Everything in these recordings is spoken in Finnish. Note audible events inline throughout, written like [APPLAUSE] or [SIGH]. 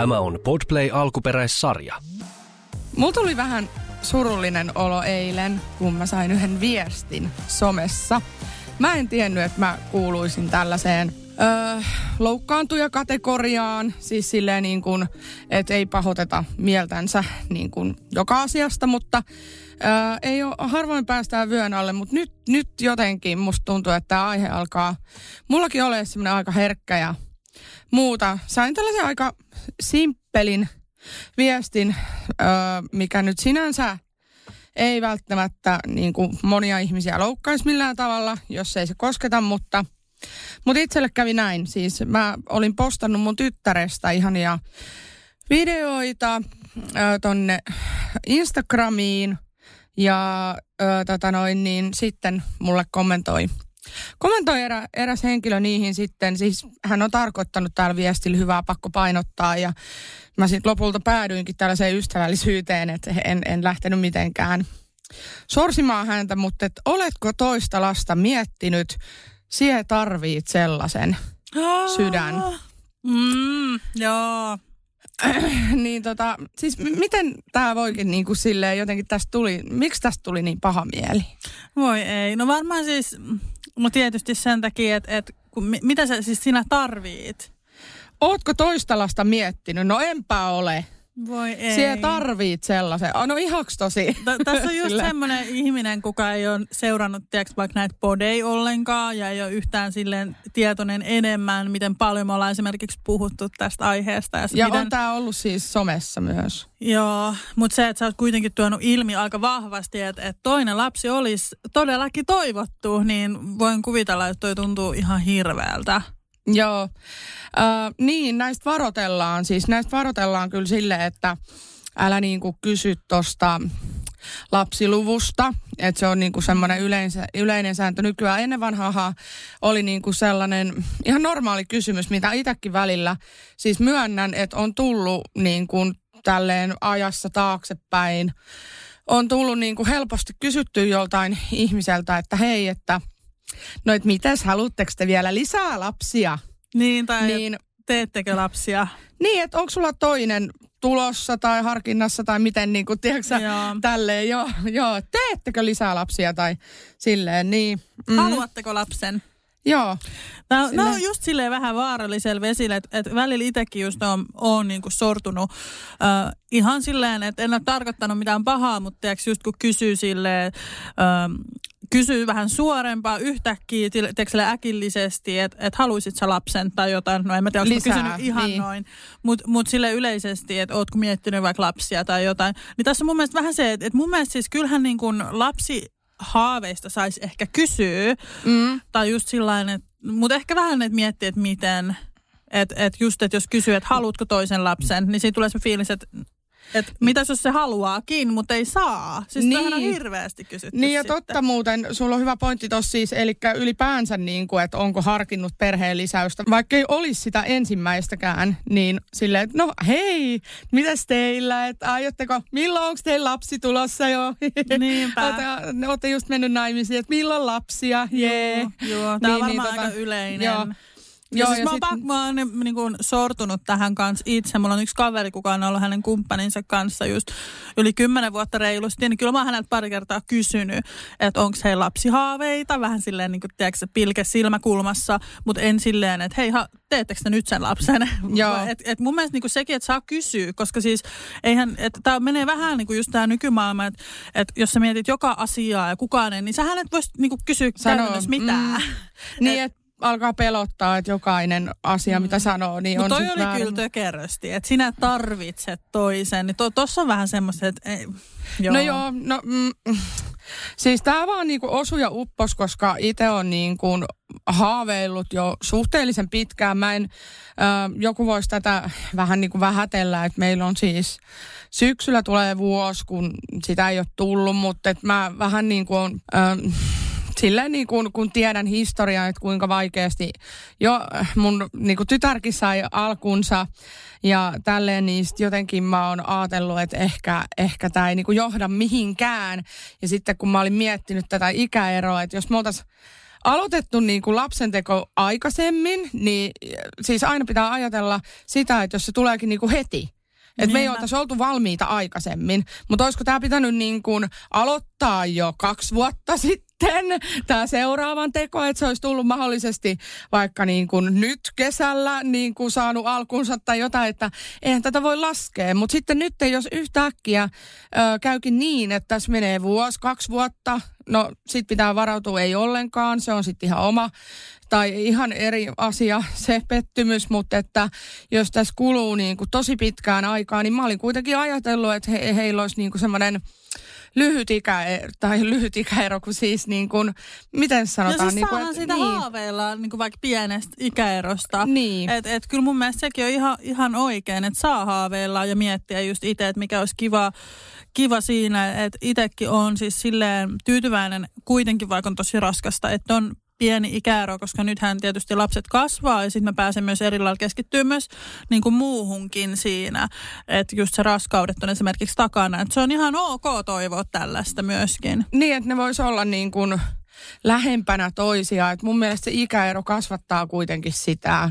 Tämä on Podplay alkuperäissarja. Mulla tuli vähän surullinen olo eilen, kun mä sain yhden viestin somessa. Mä en tiennyt, että mä kuuluisin tällaiseen öö, loukkaantuja-kategoriaan, siis silleen niin kuin, että ei pahoiteta mieltänsä niin kuin joka asiasta, mutta öö, ei ole, harvoin päästään vyön alle, mutta nyt, nyt jotenkin musta tuntuu, että tämä aihe alkaa mullakin ole semmoinen aika herkkä ja muuta. Sain tällaisen aika simppelin viestin, öö, mikä nyt sinänsä ei välttämättä niin kuin monia ihmisiä loukkaisi millään tavalla, jos ei se kosketa, mutta, mutta itselle kävi näin. Siis mä olin postannut mun tyttärestä ihania videoita ö, tonne Instagramiin ja ö, tota noin, niin sitten mulle kommentoi Kommentoi erä, eräs henkilö niihin sitten, siis hän on tarkoittanut täällä viestillä hyvää pakko painottaa ja mä sitten lopulta päädyinkin tällaiseen ystävällisyyteen, että en, en lähtenyt mitenkään sorsimaan häntä, mutta et oletko toista lasta miettinyt, siihen tarvit sellaisen sydän. Mm, joo. [CLEARS THROAT] niin tota, siis miten tämä voikin niin kuin silleen jotenkin tästä tuli, miksi tästä tuli niin paha mieli? Voi ei, no varmaan siis, no tietysti sen takia, että et, mitä sä siis sinä tarvit? Ootko toista lasta miettinyt? No enpä ole. Voi ei. Siellä tarvit sellaisen. Oh, no ihaks tosi. T- tässä on just semmoinen ihminen, kuka ei ole seurannut tiiäks, vaikka näitä podei ollenkaan ja ei ole yhtään silleen tietoinen enemmän, miten paljon me ollaan esimerkiksi puhuttu tästä aiheesta. Ja, ja miten... on tämä ollut siis somessa myös. Joo, mutta se, että sä oot kuitenkin tuonut ilmi aika vahvasti, että, että toinen lapsi olisi todellakin toivottu, niin voin kuvitella, että toi tuntuu ihan hirveältä. Joo, äh, niin näistä varotellaan. Siis näistä varotellaan kyllä sille, että älä niinku kysy tuosta lapsiluvusta, että se on niinku semmoinen yleinen sääntö nykyään. Ennen vanhaa oli niinku sellainen ihan normaali kysymys, mitä itsekin välillä siis myönnän, että on tullut niinku tälleen ajassa taaksepäin. On tullut niinku helposti kysytty joltain ihmiseltä, että hei, että no et mitäs, haluatteko te vielä lisää lapsia? Niin, tai niin, teettekö lapsia? Niin, että onko sulla toinen tulossa tai harkinnassa tai miten niin kuin, tiedätkö, joo. tälleen, joo, joo, teettekö lisää lapsia tai silleen, niin. Mm. Haluatteko lapsen? Joo. No, no on just silleen vähän vaarallisella vesillä, että et välillä itsekin just on, on niinku sortunut uh, ihan silleen, että en ole tarkoittanut mitään pahaa, mutta tiiäks, just kun kysyy silleen, uh, kysyy vähän suorempaa yhtäkkiä, tekselle äkillisesti, että et haluisit sä lapsen tai jotain. No en mä tiedä, onko kysynyt ihan niin. noin. Mutta mut sille yleisesti, että ootko miettinyt vaikka lapsia tai jotain. Niin tässä on mun mielestä vähän se, että et mun mielestä siis kyllähän niin kuin lapsi haaveista saisi ehkä kysyä. Mm. Tai just sillä että, mutta ehkä vähän että miettiä, että miten. Että et just, että jos kysyy, että haluatko toisen lapsen, niin siinä tulee se fiilis, että et mitä jos se haluaakin, mutta ei saa? Siis niin. on hirveästi kysytty Niin ja sitten. totta muuten, sulla on hyvä pointti tuossa siis, eli ylipäänsä niin kuin, että onko harkinnut perheen lisäystä. Vaikka ei olisi sitä ensimmäistäkään, niin silleen, että no hei, mitäs teillä, että aiotteko, milloin onko teillä lapsi tulossa jo? Niinpä. [LAUGHS] Olette just mennyt naimisiin, että milloin lapsia, jee. Joo, joo. tämä niin, on varmaan niin, aika tota, yleinen. Joo. Joo, siis ja mä, sit... oon, mä oon niin kuin, sortunut tähän kanssa itse. Mulla on yksi kaveri, kuka on ollut hänen kumppaninsa kanssa just yli kymmenen vuotta reilusti. Niin kyllä mä oon häneltä pari kertaa kysynyt, että onko heillä lapsihaaveita. Vähän silleen, niin kuin, tiedätkö, pilke silmäkulmassa. Mutta en silleen, että hei, ha, teettekö te nyt sen lapsen? [LAUGHS] Joo. et, et mun mielestä niin kuin sekin, että saa kysyä, koska siis eihän, että tämä menee vähän niin kuin just tämä nykymaailma, että et jos sä mietit joka asiaa ja kukaan ei, niin sähän et voisi niin kuin kysyä Sano, käytännössä mitään. Mm. [LAUGHS] Niin, et, alkaa pelottaa, että jokainen asia, mm. mitä sanoo, niin Mut on toi oli väärin. kyllä tökerösti, että sinä tarvitset toisen. Niin tuossa on vähän semmoista, että ei, joo. No joo, no mm, [LAUGHS] siis tämä vaan niinku osu ja uppos, koska itse on niinku haaveillut jo suhteellisen pitkään. Mä en, äh, joku voisi tätä vähän niinku vähätellä, että meillä on siis syksyllä tulee vuosi, kun sitä ei ole tullut, mutta mä vähän niin kuin on... Äh, silleen niin kuin, kun tiedän historiaa, että kuinka vaikeasti jo mun niin kuin tytärkin sai alkunsa ja tälleen, niin jotenkin mä oon ajatellut, että ehkä, ehkä tämä ei niin kuin johda mihinkään. Ja sitten kun mä olin miettinyt tätä ikäeroa, että jos me oltaisiin aloitettu niin kuin lapsenteko aikaisemmin, niin siis aina pitää ajatella sitä, että jos se tuleekin niin kuin heti, että me ei oltaisi oltu valmiita aikaisemmin. Mutta olisiko tämä pitänyt niin kuin aloittaa jo kaksi vuotta sitten? Tämä seuraavan teko, että se olisi tullut mahdollisesti vaikka niin kuin nyt kesällä niin kuin saanut alkunsa tai jotain, että eihän tätä voi laskea. Mutta sitten nyt, jos yhtäkkiä ö, käykin niin, että tässä menee vuosi, kaksi vuotta, no sit pitää varautua ei ollenkaan, se on sitten ihan oma tai ihan eri asia se pettymys, mutta että jos tässä kuluu niin kuin tosi pitkään aikaa, niin mä olin kuitenkin ajatellut, että he, heillä olisi niin kuin semmoinen lyhyt ikä, tai lyhyt ikäero, kun siis niin kuin, miten sanotaan? No siis niin kuin, että, sitä niin. haaveilla niin kuin vaikka pienestä ikäerosta. Niin. Et, et kyllä mun mielestä sekin on ihan, ihan oikein, että saa haaveilla ja miettiä just itse, että mikä olisi kiva, kiva siinä, että itsekin on siis silleen tyytyväinen kuitenkin, vaikka on tosi raskasta, että on pieni ikäero, koska nythän tietysti lapset kasvaa ja sitten mä pääsen myös eri keskittyä myös niin kuin muuhunkin siinä. Että just se raskaudet on esimerkiksi takana. Että se on ihan ok toivoa tällaista myöskin. Niin, että ne vois olla niin kuin lähempänä toisiaan. Et mun mielestä se ikäero kasvattaa kuitenkin sitä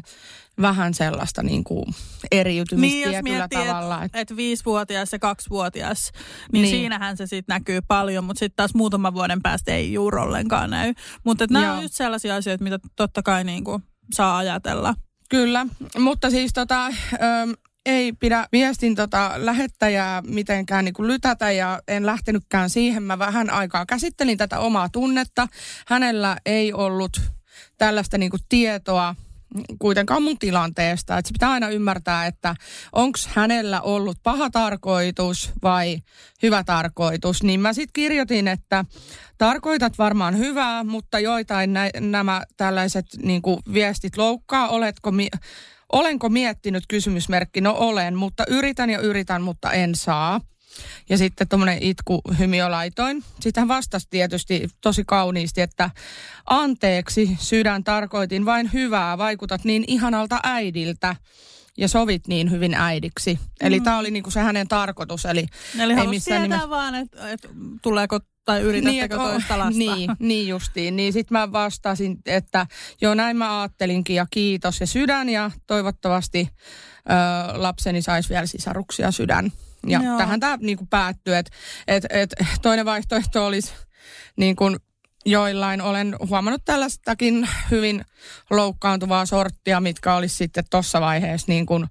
vähän sellaista niin kuin eriytymistä Niin, jos tietyllä miettii, tavalla. että et viisivuotias ja kaksivuotias, niin, Niin. siinähän se sitten näkyy paljon, mutta sitten taas muutaman vuoden päästä ei juuri ollenkaan näy. Mutta nämä on just sellaisia asioita, mitä totta kai niin kuin saa ajatella. Kyllä, mutta siis tota, ö, ei pidä viestin tota lähettäjää mitenkään niin kuin lytätä ja en lähtenytkään siihen. Mä vähän aikaa käsittelin tätä omaa tunnetta. Hänellä ei ollut tällaista niin kuin tietoa kuitenkaan mun tilanteesta. Että se pitää aina ymmärtää, että onko hänellä ollut paha tarkoitus vai hyvä tarkoitus. Niin mä sitten kirjoitin, että tarkoitat varmaan hyvää, mutta joitain nä- nämä tällaiset niin kuin viestit loukkaa. Oletko mi- Olenko miettinyt kysymysmerkki? No olen, mutta yritän ja yritän, mutta en saa. Ja sitten tuommoinen itku hymiö laitoin. Sitten hän vastasi tietysti tosi kauniisti, että anteeksi sydän tarkoitin vain hyvää, vaikutat niin ihanalta äidiltä ja sovit niin hyvin äidiksi. Eli tämä oli niinku se hänen tarkoitus. Eli, Eli ei missään tietää nimessä- vaan, että et, tuleeko tai yritättekö että- toista [LAUGHS] lasta. Niin, niin justiin. Niin sitten mä vastasin, että joo näin mä ajattelinkin ja kiitos ja sydän ja toivottavasti ö, lapseni saisi vielä sisaruksia sydän. Ja Joo. tähän tämä niinku päättyy, että et, et, toinen vaihtoehto olisi niin kuin joillain olen huomannut tällaistakin hyvin loukkaantuvaa sorttia, mitkä olisi sitten tuossa vaiheessa niin kuin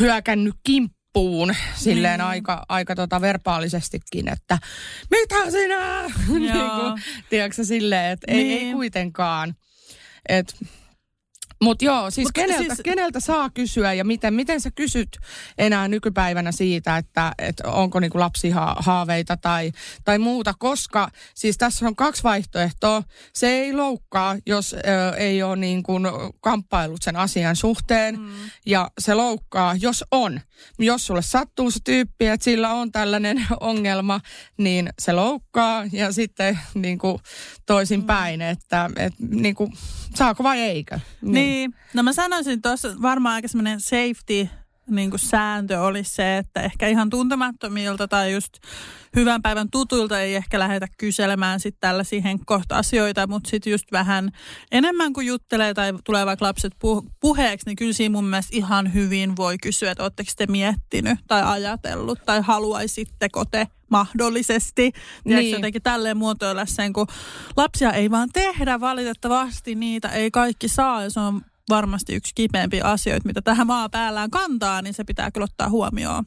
hyökännyt kimppuun silleen Niin. aika, aika tota verbaalisestikin, että mitä sinä? [LAUGHS] niin kuin, tiedätkö silleen, että ei, ei Niin. kuitenkaan. Et, mutta joo, siis, Mut keneltä, siis- keneltä saa kysyä ja miten, miten sä kysyt enää nykypäivänä siitä, että, että onko niinku lapsihaaveita tai, tai muuta, koska siis tässä on kaksi vaihtoehtoa. Se ei loukkaa, jos ö, ei ole niin kuin kamppailut sen asian suhteen mm. ja se loukkaa, jos on. Jos sulle sattuu se tyyppi, että sillä on tällainen [LAUGHS] ongelma, niin se loukkaa ja sitten niin kuin toisin päin, että, että niin kuin, saako vai eikö. Niin. No mä sanoisin tuossa varmaan aika semmoinen safety niin kuin sääntö olisi se, että ehkä ihan tuntemattomilta tai just hyvän päivän tutuilta ei ehkä lähdetä kyselemään sitten tällaisia henkkohta-asioita, mutta sitten just vähän enemmän kuin juttelee tai tulee vaikka lapset pu- puheeksi, niin kyllä siinä mun mielestä ihan hyvin voi kysyä, että oletteko te miettinyt tai ajatellut tai haluaisitteko te mahdollisesti. Tiedätkö, Niin. jotenkin tälleen muotoilla sen, kun lapsia ei vaan tehdä valitettavasti, niitä ei kaikki saa ja se on varmasti yksi kipeämpiä asioita, mitä tähän maa päällään kantaa, niin se pitää kyllä ottaa huomioon.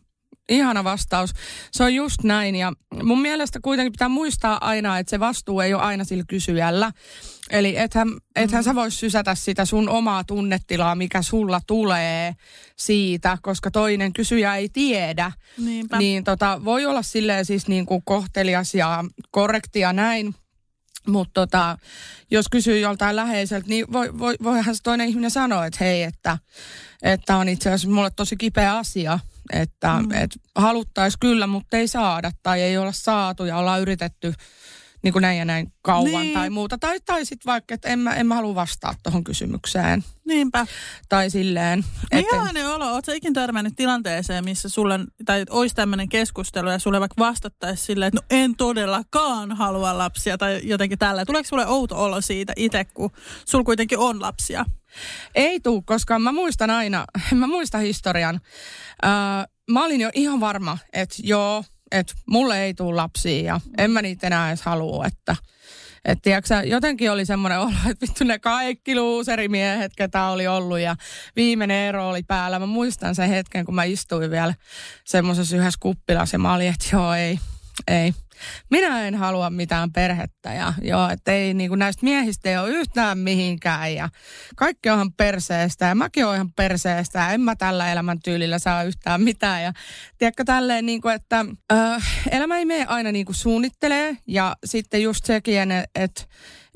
Ihana vastaus. Se on just näin ja mun mielestä kuitenkin pitää muistaa aina, että se vastuu ei ole aina sillä kysyjällä. Eli ethän, ethän sä vois sysätä sitä sun omaa tunnetilaa, mikä sulla tulee siitä, koska toinen kysyjä ei tiedä. Niinpä. Niin tota, voi olla silleen siis niin kuin kohtelias ja korrekti ja näin. Mutta tota, jos kysyy joltain läheiseltä, niin voi, voi, voihan se toinen ihminen sanoa, että hei, että, että on itse asiassa mulle tosi kipeä asia, että mm. et haluttaisiin kyllä, mutta ei saada tai ei olla saatu ja ollaan yritetty niin kuin näin ja näin kauan Niin. tai muuta. Tai, tai sitten vaikka, että en mä, en mä halua vastaa tuohon kysymykseen. Niinpä. Tai silleen, Millainen olo? Oletko ikin törmännyt tilanteeseen, missä sulle, tai olisi tämmöinen keskustelu ja sulle vaikka vastattaisi silleen, että no en todellakaan halua lapsia tai jotenkin tällä. Tuleeko sulle outo olo siitä itse, kun sulla kuitenkin on lapsia? ei tuu, koska mä muistan aina, [LAUGHS] mä muistan historian. Öö, mä olin jo ihan varma, että joo, että mulle ei tule lapsia ja en mä niitä enää edes halua, että että tiiäksä, jotenkin oli semmoinen olo, että vittu ne kaikki luuserimiehet, ketä oli ollut ja viimeinen ero oli päällä. Mä muistan sen hetken, kun mä istuin vielä semmoisessa yhdessä kuppilassa ja mä olin, että joo ei, ei. Minä en halua mitään perhettä ja joo, että ei niin näistä miehistä ei ole yhtään mihinkään ja kaikki onhan perseestä ja mäkin oon ihan perseestä ja en mä tällä elämäntyylillä saa yhtään mitään ja tiedätkö tälleen niin kuin, että äh, elämä ei mene aina niin kuin suunnittelee ja sitten just sekin, että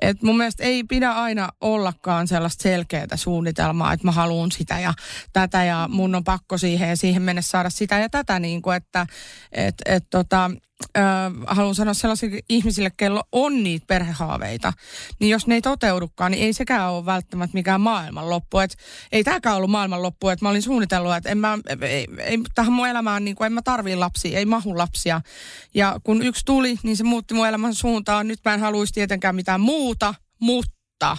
et mun mielestä ei pidä aina ollakaan sellaista selkeää suunnitelmaa, että mä haluan sitä ja tätä ja mun on pakko siihen ja siihen mennessä saada sitä ja tätä, niin kuin, että et, et, tota, ö, haluan sanoa sellaisille ihmisille, kello on niitä perhehaaveita, niin jos ne ei toteudukaan, niin ei sekään ole välttämättä mikään maailmanloppu. Et ei tämäkään ollut maailmanloppu, että mä olin suunnitellut, että en mä, ei, ei, tähän mun elämään niin kuin, en mä tarvii lapsia, ei mahu lapsia. Ja kun yksi tuli, niin se muutti mun elämän suuntaan. Nyt mä en haluaisi tietenkään mitään muuta, mutta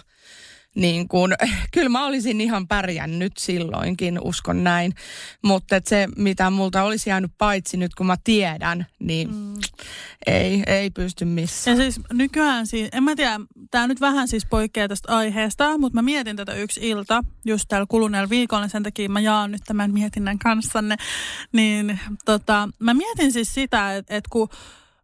niin kun, [LAUGHS] kyllä mä olisin ihan pärjännyt silloinkin, uskon näin. Mutta et se, mitä multa olisi jäänyt paitsi nyt, kun mä tiedän, niin mm. ei, ei pysty missään. Ja siis nykyään, siis, en mä tiedä, tämä nyt vähän siis poikkeaa tästä aiheesta, mutta mä mietin tätä yksi ilta just tällä kuluneella viikolla, sen takia mä jaan nyt tämän mietinnän kanssanne. Niin tota, mä mietin siis sitä, että, että kun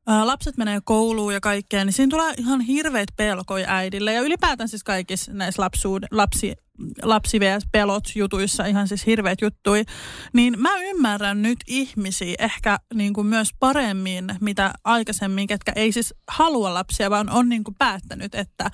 lapset menee kouluun ja kaikkeen, niin siinä tulee ihan hirveät pelkoja äidille. Ja ylipäätään siis kaikissa näissä lapsuud, lapsi, lapsi pelot jutuissa ihan siis hirveät juttui. Niin mä ymmärrän nyt ihmisiä ehkä niin kuin myös paremmin, mitä aikaisemmin, ketkä ei siis halua lapsia, vaan on niin kuin päättänyt, että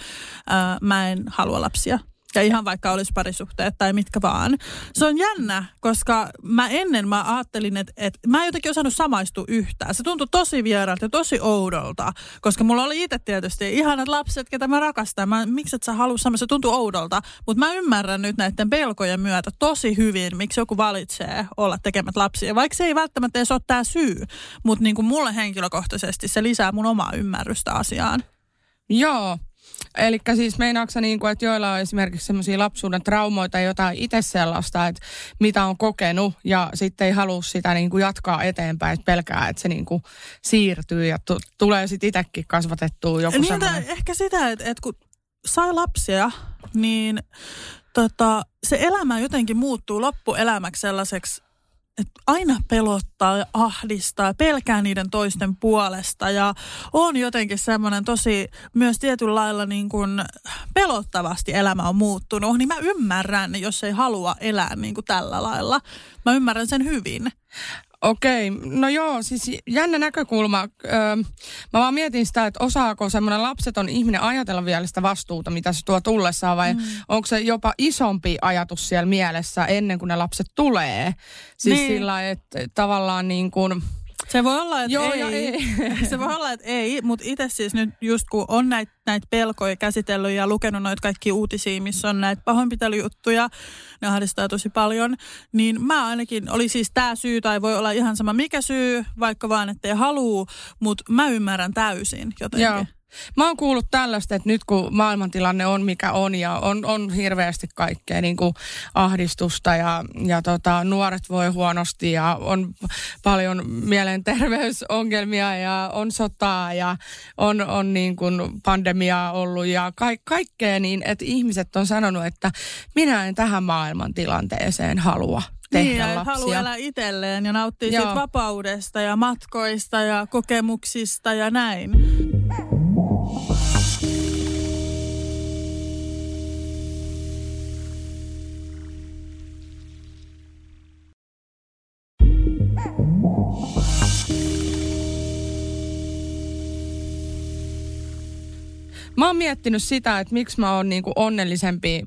ää, mä en halua lapsia. Ja ihan vaikka olisi parisuhteet tai mitkä vaan. Se on jännä, koska mä ennen mä ajattelin, että, että mä en jotenkin osannut samaistua yhtään. Se tuntui tosi vieraalta ja tosi oudolta, koska mulla oli itse tietysti ihanat lapset, ketä mä rakastan. Mä, miksi et sä halua sama, se tuntui oudolta. Mutta mä ymmärrän nyt näiden pelkojen myötä tosi hyvin, miksi joku valitsee olla tekemät lapsia. Vaikka se ei välttämättä edes ole tämä syy, mutta niin kuin mulle henkilökohtaisesti se lisää mun omaa ymmärrystä asiaan. Joo, Eli siis meinaatko niin kuin, että joilla on esimerkiksi semmoisia lapsuuden traumoita, jotain itse sellaista, että mitä on kokenut ja sitten ei halua sitä niin kuin jatkaa eteenpäin, että pelkää, että se niin kuin siirtyy ja t- tulee sitten itsekin kasvatettua joku niin, semmoinen. Ehkä sitä, että, että kun sai lapsia, niin tota, se elämä jotenkin muuttuu loppuelämäksi sellaiseksi, että aina pelottaa ja ahdistaa, pelkää niiden toisten puolesta ja on jotenkin semmoinen tosi myös tietyllä lailla niin kuin pelottavasti elämä on muuttunut, niin mä ymmärrän, jos ei halua elää niin kuin tällä lailla. Mä ymmärrän sen hyvin. Okei, no joo, siis jännä näkökulma. Öö, mä vaan mietin sitä, että osaako semmoinen lapseton ihminen ajatella vielä sitä vastuuta, mitä se tuo tullessaan, vai mm. onko se jopa isompi ajatus siellä mielessä ennen kuin ne lapset tulee? Siis niin. sillä että tavallaan niin kuin... Se voi olla, että Joo, ei. ei. [LAUGHS] Se voi olla, että ei, mutta itse siis nyt just kun on näitä näit pelkoja käsitellyt ja lukenut noita kaikki uutisia, missä on näitä pahoinpitelyjuttuja, ne ahdistaa tosi paljon, niin mä ainakin, oli siis tämä syy tai voi olla ihan sama mikä syy, vaikka vaan ettei halua, mutta mä ymmärrän täysin jotenkin. Joo. Mä oon kuullut tällaista, että nyt kun maailmantilanne on mikä on ja on, on hirveästi kaikkea niin kuin ahdistusta ja, ja tota, nuoret voi huonosti ja on paljon mielenterveysongelmia ja on sotaa ja on, on niin kuin pandemiaa ollut ja ka- kaikkea niin, että ihmiset on sanonut, että minä en tähän maailmantilanteeseen halua tehdä niin, lapsia. haluaa elää itselleen ja nauttia siitä vapaudesta ja matkoista ja kokemuksista ja näin. Mä oon miettinyt sitä, että miksi mä oon niinku onnellisempi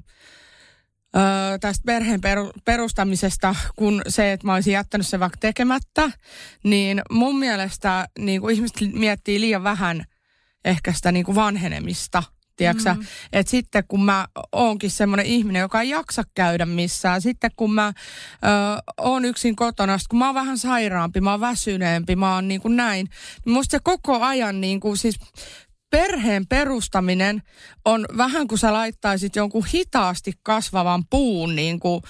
öö, tästä perheen peru, perustamisesta kuin se, että mä olisin jättänyt sen vaikka tekemättä. Niin mun mielestä niinku ihmiset miettii liian vähän ehkä sitä niin kuin vanhenemista. Tiedätkö mm. Että sitten kun mä oonkin semmoinen ihminen, joka ei jaksa käydä missään, sitten kun mä ö, oon yksin kotona, kun mä oon vähän sairaampi, mä oon väsyneempi, mä oon niin kuin näin, niin musta se koko ajan niin kuin siis perheen perustaminen on vähän kuin sä laittaisit jonkun hitaasti kasvavan puun niin kuin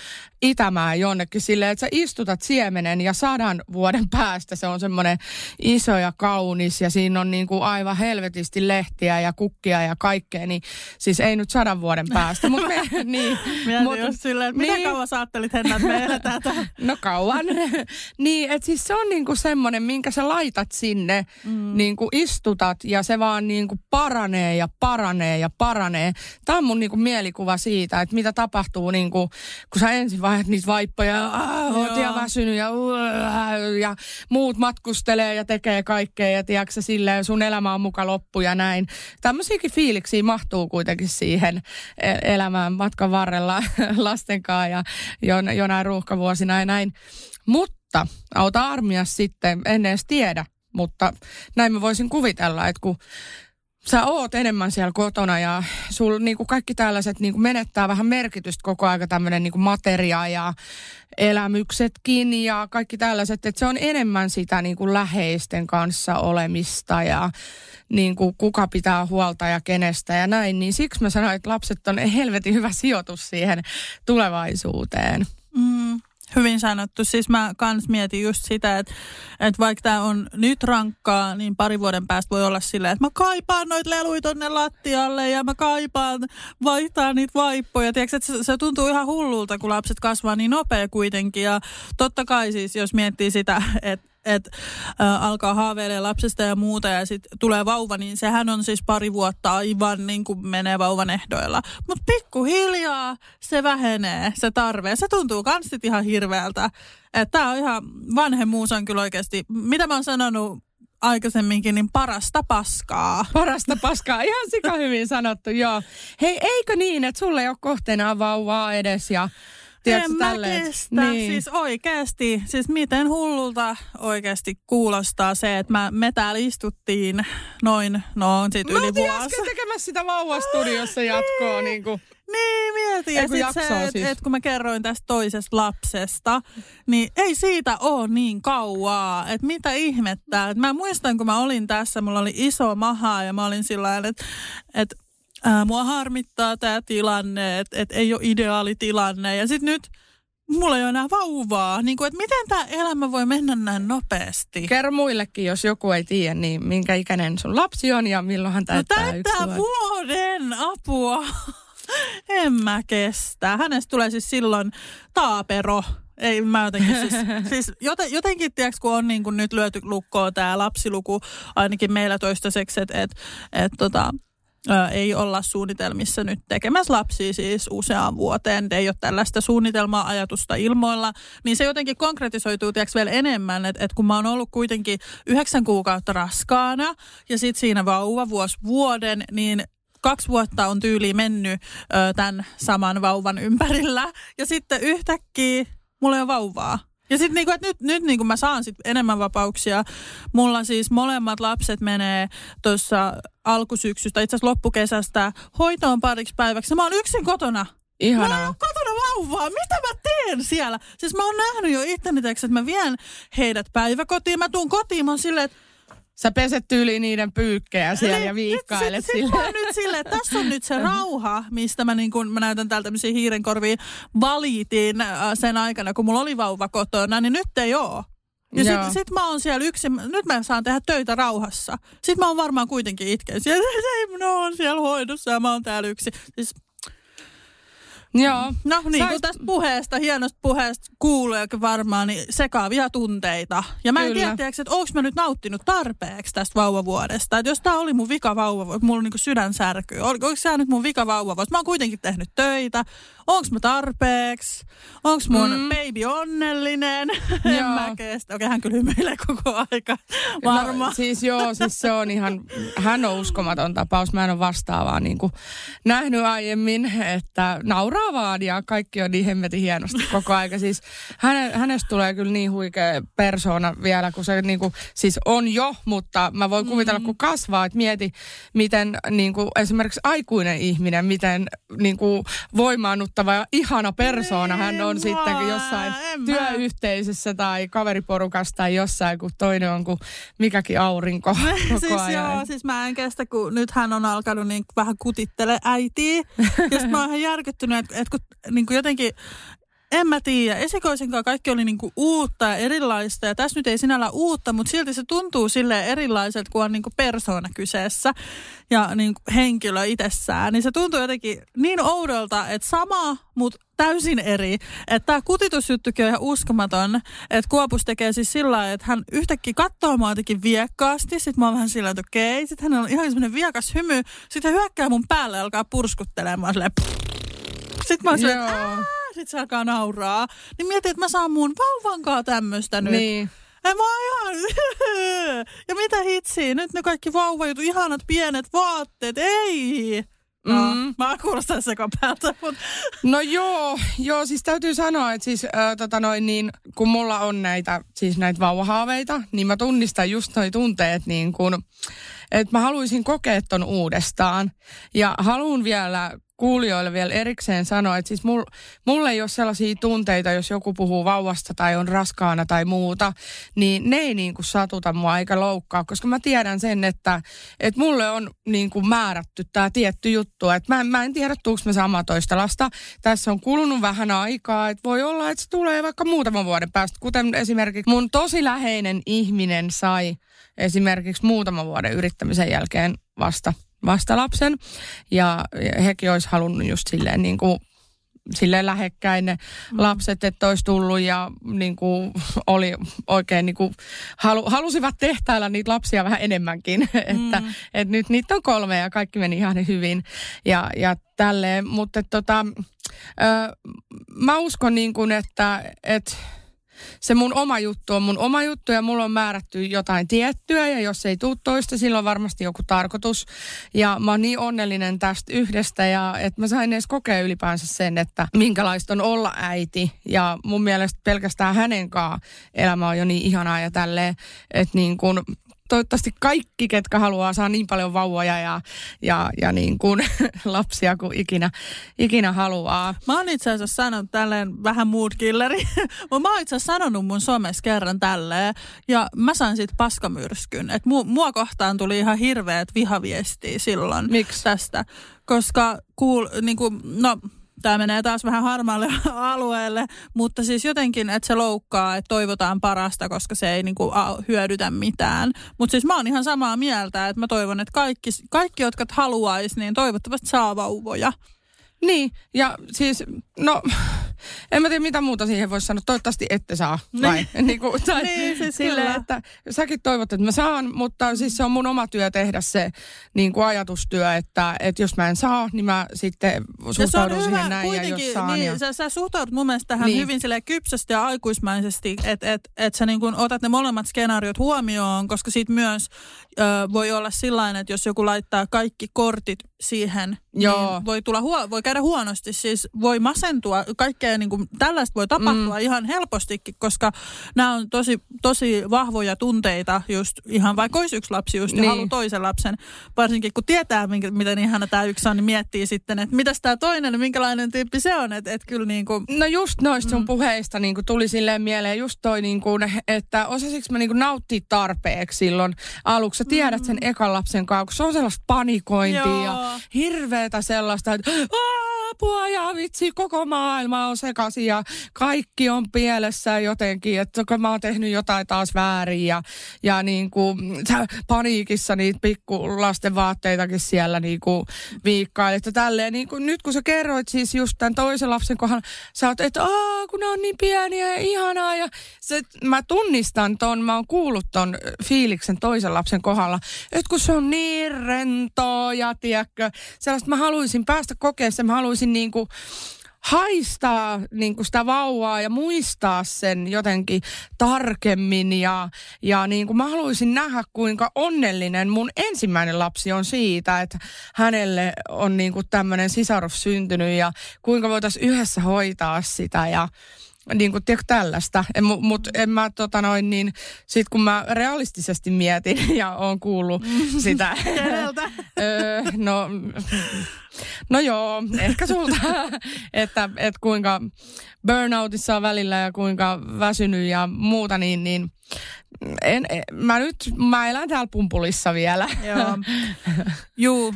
itämään jonnekin silleen, että sä istutat siemenen ja sadan vuoden [LAUGHS] päästä se on semmoinen iso ja kaunis ja siinä on niin kuin aivan helvetisti lehtiä ja kukkia ja kaikkea, niin siis ei nyt sadan vuoden päästä, mutta me, [LAUGHS] niin. Mietin mutta, just silleen, että niin, mitä kauan sä ajattelit, Henna, että me eletään [LAUGHS] No kauan. niin, että siis se on niin kuin semmoinen, minkä sä laitat sinne, mm. niin kuin istutat ja se vaan niin kuin paranee ja paranee ja paranee. Tämä on mun niin kuin mielikuva siitä, että mitä tapahtuu niin kuin, kun sä ensin vaihdat niitä vaippoja ja oot ja väsynyt ja, ja muut matkustelee ja tekee kaikkea ja tiedätkö silleen sun elämä on muka loppu ja näin. Tämmöisiäkin fiiliksiä mahtuu kuitenkin siihen e, elämään matkan varrella [LAUGHS] lasten kanssa ja jo, jonain ruuhkavuosina ja näin. Mutta auta armias sitten, en edes tiedä, mutta näin mä voisin kuvitella, että kun sä oot enemmän siellä kotona ja sul niinku kaikki tällaiset niinku menettää vähän merkitystä koko aika tämmöinen niinku materia ja elämyksetkin ja kaikki tällaiset, että se on enemmän sitä niinku läheisten kanssa olemista ja niinku kuka pitää huolta ja kenestä ja näin, niin siksi mä sanoin, että lapset on helvetin hyvä sijoitus siihen tulevaisuuteen. Mm. Hyvin sanottu. Siis mä kans mietin just sitä, että, että vaikka tämä on nyt rankkaa, niin pari vuoden päästä voi olla silleen, että mä kaipaan noita leluita tonne lattialle ja mä kaipaan vaihtaa niitä vaippoja. Tiedätkö, että se, se tuntuu ihan hullulta, kun lapset kasvaa niin nopea kuitenkin. Ja totta kai siis, jos miettii sitä, että että äh, alkaa haaveilemaan lapsesta ja muuta ja sitten tulee vauva, niin sehän on siis pari vuotta aivan niin kuin menee vauvan ehdoilla. Mutta pikkuhiljaa se vähenee, se tarve. Se tuntuu kans ihan hirveältä. Tämä on ihan vanhemmuus on kyllä oikeasti, mitä mä oon sanonut aikaisemminkin, niin parasta paskaa. Parasta paskaa, ihan sika hyvin sanottu, joo. Hei, eikö niin, että sulle ei ole kohteena vauvaa edes ja Tiedätkö, en mä kestä. Niin. Siis oikeasti, siis miten hullulta oikeasti kuulostaa se, että mä, me täällä istuttiin noin, no sit mä yli vuosi. Mä tekemässä sitä vauvastudiossa jatkoa. niin, kuin. niin mietin. Ja sitten se, siis. että et kun mä kerroin tästä toisesta lapsesta, niin ei siitä ole niin kauaa. Että mitä ihmettä. Et mä muistan, kun mä olin tässä, mulla oli iso maha ja mä olin sillä että et ää, mua harmittaa tämä tilanne, että et ei ole ideaali tilanne. Ja sitten nyt mulla ei ole enää vauvaa. Niin kuin, että miten tämä elämä voi mennä näin nopeasti? Kerro muillekin, jos joku ei tiedä, niin minkä ikäinen sun lapsi on ja milloin hän täyttää, no, täyttää yksi vuoden apua. en mä kestä. Hänestä tulee siis silloin taapero. Ei mä jotenkin siis, [LAUGHS] siis joten, jotenkin tiedätkö, kun on niin kuin nyt lyöty lukkoon tämä lapsiluku, ainakin meillä toistaiseksi, että et, et, tota, ei olla suunnitelmissa nyt tekemässä lapsia siis useaan vuoteen, ei ole tällaista suunnitelmaa, ajatusta ilmoilla, niin se jotenkin konkretisoituu tiiäks, vielä enemmän, että et kun mä oon ollut kuitenkin yhdeksän kuukautta raskaana ja sitten siinä vauva vuosi vuoden, niin kaksi vuotta on tyyli mennyt ö, tämän saman vauvan ympärillä. Ja sitten yhtäkkiä mulla ei ole vauvaa. Ja sitten niinku, että nyt, nyt niinku mä saan sit enemmän vapauksia. Mulla siis molemmat lapset menee tuossa alkusyksystä, itse asiassa loppukesästä hoitoon pariksi päiväksi. Mä oon yksin kotona. Ihanaa. Mä oon kotona vauvaa. Mitä mä teen siellä? Siis mä oon nähnyt jo itteni, että mä vien heidät päiväkotiin. Mä tuun kotiin, mä oon silleen, että Sä peset tyyliin niiden pyykkejä siellä ja viikkailet sit, sille. Sit, nyt sille, tässä on nyt se rauha, mistä mä, niin kun, mä näytän täältä tämmöisiä hiirenkorviin, valitin äh, sen aikana, kun mulla oli vauva kotona, niin nyt ei oo. Ja sit, sit mä oon siellä yksin, nyt mä saan tehdä töitä rauhassa. Sitten mä oon varmaan kuitenkin itken siellä, [LAUGHS] ei, no on siellä hoidossa ja mä oon täällä yksin. Siis Joo. No niin kuin tästä puheesta, hienosta puheesta kuuluu varmaan niin sekaavia tunteita. Ja mä en Kyllä. tiedä, että onko mä nyt nauttinut tarpeeksi tästä vauvavuodesta. Että jos tää oli mun vika vauvavuosi, mulla on niin sydän särkyy. Onko se nyt mun vika vauvavuosi? Mä oon kuitenkin tehnyt töitä. Onko mä tarpeeksi? Onko mun mm. baby onnellinen? [LAUGHS] en mä kestä. Okei, hän kyllä hymyilee koko aika. Varma. No, siis joo, siis se on ihan, hän on uskomaton tapaus. Mä en ole vastaavaa niin kuin nähnyt aiemmin, että nauraa bravadia, kaikki on niin hemmetin hienosti koko aika. Siis häne, hänestä tulee kyllä niin huikea persona vielä, kun se niin kuin, siis on jo, mutta mä voin kuvitella, mm. kun kasvaa, että mieti, miten niin kuin, esimerkiksi aikuinen ihminen, miten niin kuin, voimaannuttava ja ihana persona hän on sitten jossain työyhteisössä tai kaveriporukassa tai jossain, kun toinen on kuin mikäkin aurinko [LAUGHS] koko siis ajan. Joo, siis mä en kestä, kun nyt hän on alkanut niin vähän kutittele äitiä. ja mä oon ihan järkyttynyt, että, että kun niin kuin jotenkin en mä tiedä. Esikoisenkaan kaikki oli niinku uutta ja erilaista. Ja tässä nyt ei sinällä uutta, mutta silti se tuntuu sille erilaiselta, kun on niinku persoona kyseessä ja niinku henkilö itsessään. Niin se tuntuu jotenkin niin oudolta, että sama, mutta täysin eri. Että tämä kutitusjuttukin on ihan uskomaton. Että Kuopus tekee siis sillä lailla, että hän yhtäkkiä katsoo mua jotenkin viekkaasti. Sitten mä oon vähän sillä että okei. Sitten hän on ihan semmoinen viekas hymy. Sitten hän hyökkää mun päälle ja alkaa purskuttelemaan silleen. Sitten mä oon silleen, että sit se alkaa nauraa. Niin mietin, että mä saan mun vauvankaa tämmöistä nyt. Niin. Ja mä ihan... [LAUGHS] ja mitä hitsiä? Nyt ne kaikki vauvajutut, ihanat pienet vaatteet. Ei! No, mm. Mä kuulostan sekapäältä, mutta... No joo, joo, siis täytyy sanoa, että siis äh, tota noin, niin, kun mulla on näitä, siis näitä vauvahaaveita, niin mä tunnistan just noi tunteet niin kun, että mä haluaisin kokea ton uudestaan. Ja haluan vielä kuulijoille vielä erikseen sanoa, että siis mul, mulle ei ole sellaisia tunteita, jos joku puhuu vauvasta tai on raskaana tai muuta, niin ne ei niin kuin satuta mua eikä loukkaa, koska mä tiedän sen, että, että mulle on niin kuin määrätty tämä tietty juttu, että mä, mä en tiedä, tuuks mä samaa toista lasta. Tässä on kulunut vähän aikaa, että voi olla, että se tulee vaikka muutaman vuoden päästä, kuten esimerkiksi mun tosi läheinen ihminen sai esimerkiksi muutaman vuoden yrittämisen jälkeen vasta vastalapsen. Ja hekin olisi halunnut just silleen niin kuin silleen lähekkäin ne mm. lapset, että olisi tullut ja niin kuin, oli oikein niin kuin, halu, halusivat tehtailla niitä lapsia vähän enemmänkin. [LAUGHS] Mm. että, että nyt niitä on kolme ja kaikki meni ihan hyvin ja, ja tälleen. Mutta tota, ö, mä uskon niin kuin, että, että se mun oma juttu on mun oma juttu ja mulla on määrätty jotain tiettyä ja jos ei tule toista, sillä on varmasti joku tarkoitus. Ja mä oon niin onnellinen tästä yhdestä ja että mä sain edes kokea ylipäänsä sen, että minkälaista on olla äiti. Ja mun mielestä pelkästään hänen kanssaan elämä on jo niin ihanaa ja tälleen, että niin kun toivottavasti kaikki, ketkä haluaa, saa niin paljon vauvoja ja, ja, ja niin kuin [LAUGHS] lapsia kuin ikinä, ikinä haluaa. Mä oon itse asiassa sanonut tälleen vähän mood killeri. [LAUGHS] mä oon itse asiassa sanonut mun somessa kerran tälleen ja mä sain siitä paskamyrskyn. Että mu, mua kohtaan tuli ihan hirveät vihaviestiä silloin Miksi? tästä. Koska kuul, niin kuin, no tämä menee taas vähän harmaalle [LAUGHS] alueelle, mutta siis jotenkin, että se loukkaa, että toivotaan parasta, koska se ei niinku hyödytä mitään. Mutta siis mä oon ihan samaa mieltä, että mä toivon, että kaikki, kaikki jotka haluaisi, niin toivottavasti saa vauvoja. Niin, ja siis, no, en mä tiedä mitä muuta siihen voisi sanoa. Toivottavasti ette saa, vai? Niin, niin, kuin, tai niin siis sille, että säkin toivot, että mä saan, mutta siis se on mun oma työ tehdä se niin kuin ajatustyö, että, että jos mä en saa, niin mä sitten suhtaudun se siihen näin, ja jos saan. Niin, ja... sä, sä suhtaudut mun mielestä tähän niin. hyvin sille kypsästi ja aikuismaisesti, että et, et sä niin kuin otat ne molemmat skenaariot huomioon, koska siitä myös ö, voi olla sillain, että jos joku laittaa kaikki kortit siihen, Joo. niin voi, tulla huo- voi käydä huonosti. Siis voi masentua, kaikkea niin kuin, tällaista voi tapahtua mm. ihan helpostikin, koska nämä on tosi, tosi vahvoja tunteita just ihan vaikka olisi yksi lapsi just niin. ja haluaa toisen lapsen. Varsinkin kun tietää, minkä, miten ihana tämä yksi on, niin miettii sitten, että mitäs tämä toinen, minkälainen tyyppi se on. Että et kyllä niin kuin... No just noista sun mm. puheista niin kuin tuli silleen mieleen just toi, niin kuin, että osasiksi mä niin kuin nauttia tarpeeksi silloin aluksi. Sä tiedät sen mm. ekan lapsen kanssa, kun se on sellaista panikointia Joo. ja hirveätä sellaista, että apua ja vitsi, koko maailma on sekaisin ja kaikki on pielessä jotenkin, että mä oon tehnyt jotain taas väärin ja, ja niin kuin, paniikissa niitä pikkulasten vaatteitakin siellä niin kuin viikkailet ja tälleen. Niin kuin, nyt kun sä kerroit siis just tämän toisen lapsen kohdalla, sä oot, että Aa, kun ne on niin pieniä ja ihanaa ja se, mä tunnistan ton, mä oon kuullut ton fiiliksen toisen lapsen kohdalla, että kun se on niin rentoa ja tiedätkö, sellaista mä haluaisin päästä kokemaan mä haluaisin niin kuin haistaa niin kuin sitä vauvaa ja muistaa sen jotenkin tarkemmin. Ja, ja niin kuin mä haluaisin nähdä, kuinka onnellinen mun ensimmäinen lapsi on siitä, että hänelle on niin kuin tämmöinen sisarus syntynyt ja kuinka voitaisiin yhdessä hoitaa sitä. Ja, niin kuin, tiedätkö, tällaista. Mutta mut en mä tota noin niin, sit kun mä realistisesti mietin [LAUGHS] ja oon kuullut sitä. [LAUGHS] Keneltä? [LAUGHS] öö, no, no joo, ehkä sulta, että, että kuinka burnoutissa on välillä ja kuinka väsynyt ja muuta, niin, niin en, en, mä nyt, mä elän täällä pumpulissa vielä. Joo. Juu,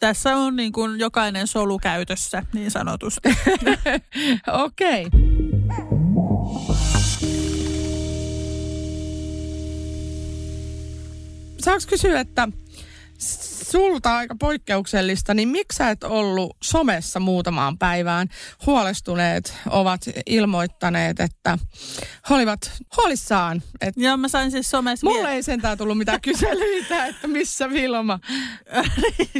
tässä on niin kuin jokainen solu käytössä, niin sanotusti. [LAUGHS] Okei. Okay. Saanko kysyä, että sulta aika poikkeuksellista, niin miksi sä et ollut somessa muutamaan päivään? Huolestuneet ovat ilmoittaneet, että he olivat huolissaan. Että Joo, mä sain siis somessa... Mulle ei sentään tullut mitään [LAUGHS] kyselyitä, että missä Vilma.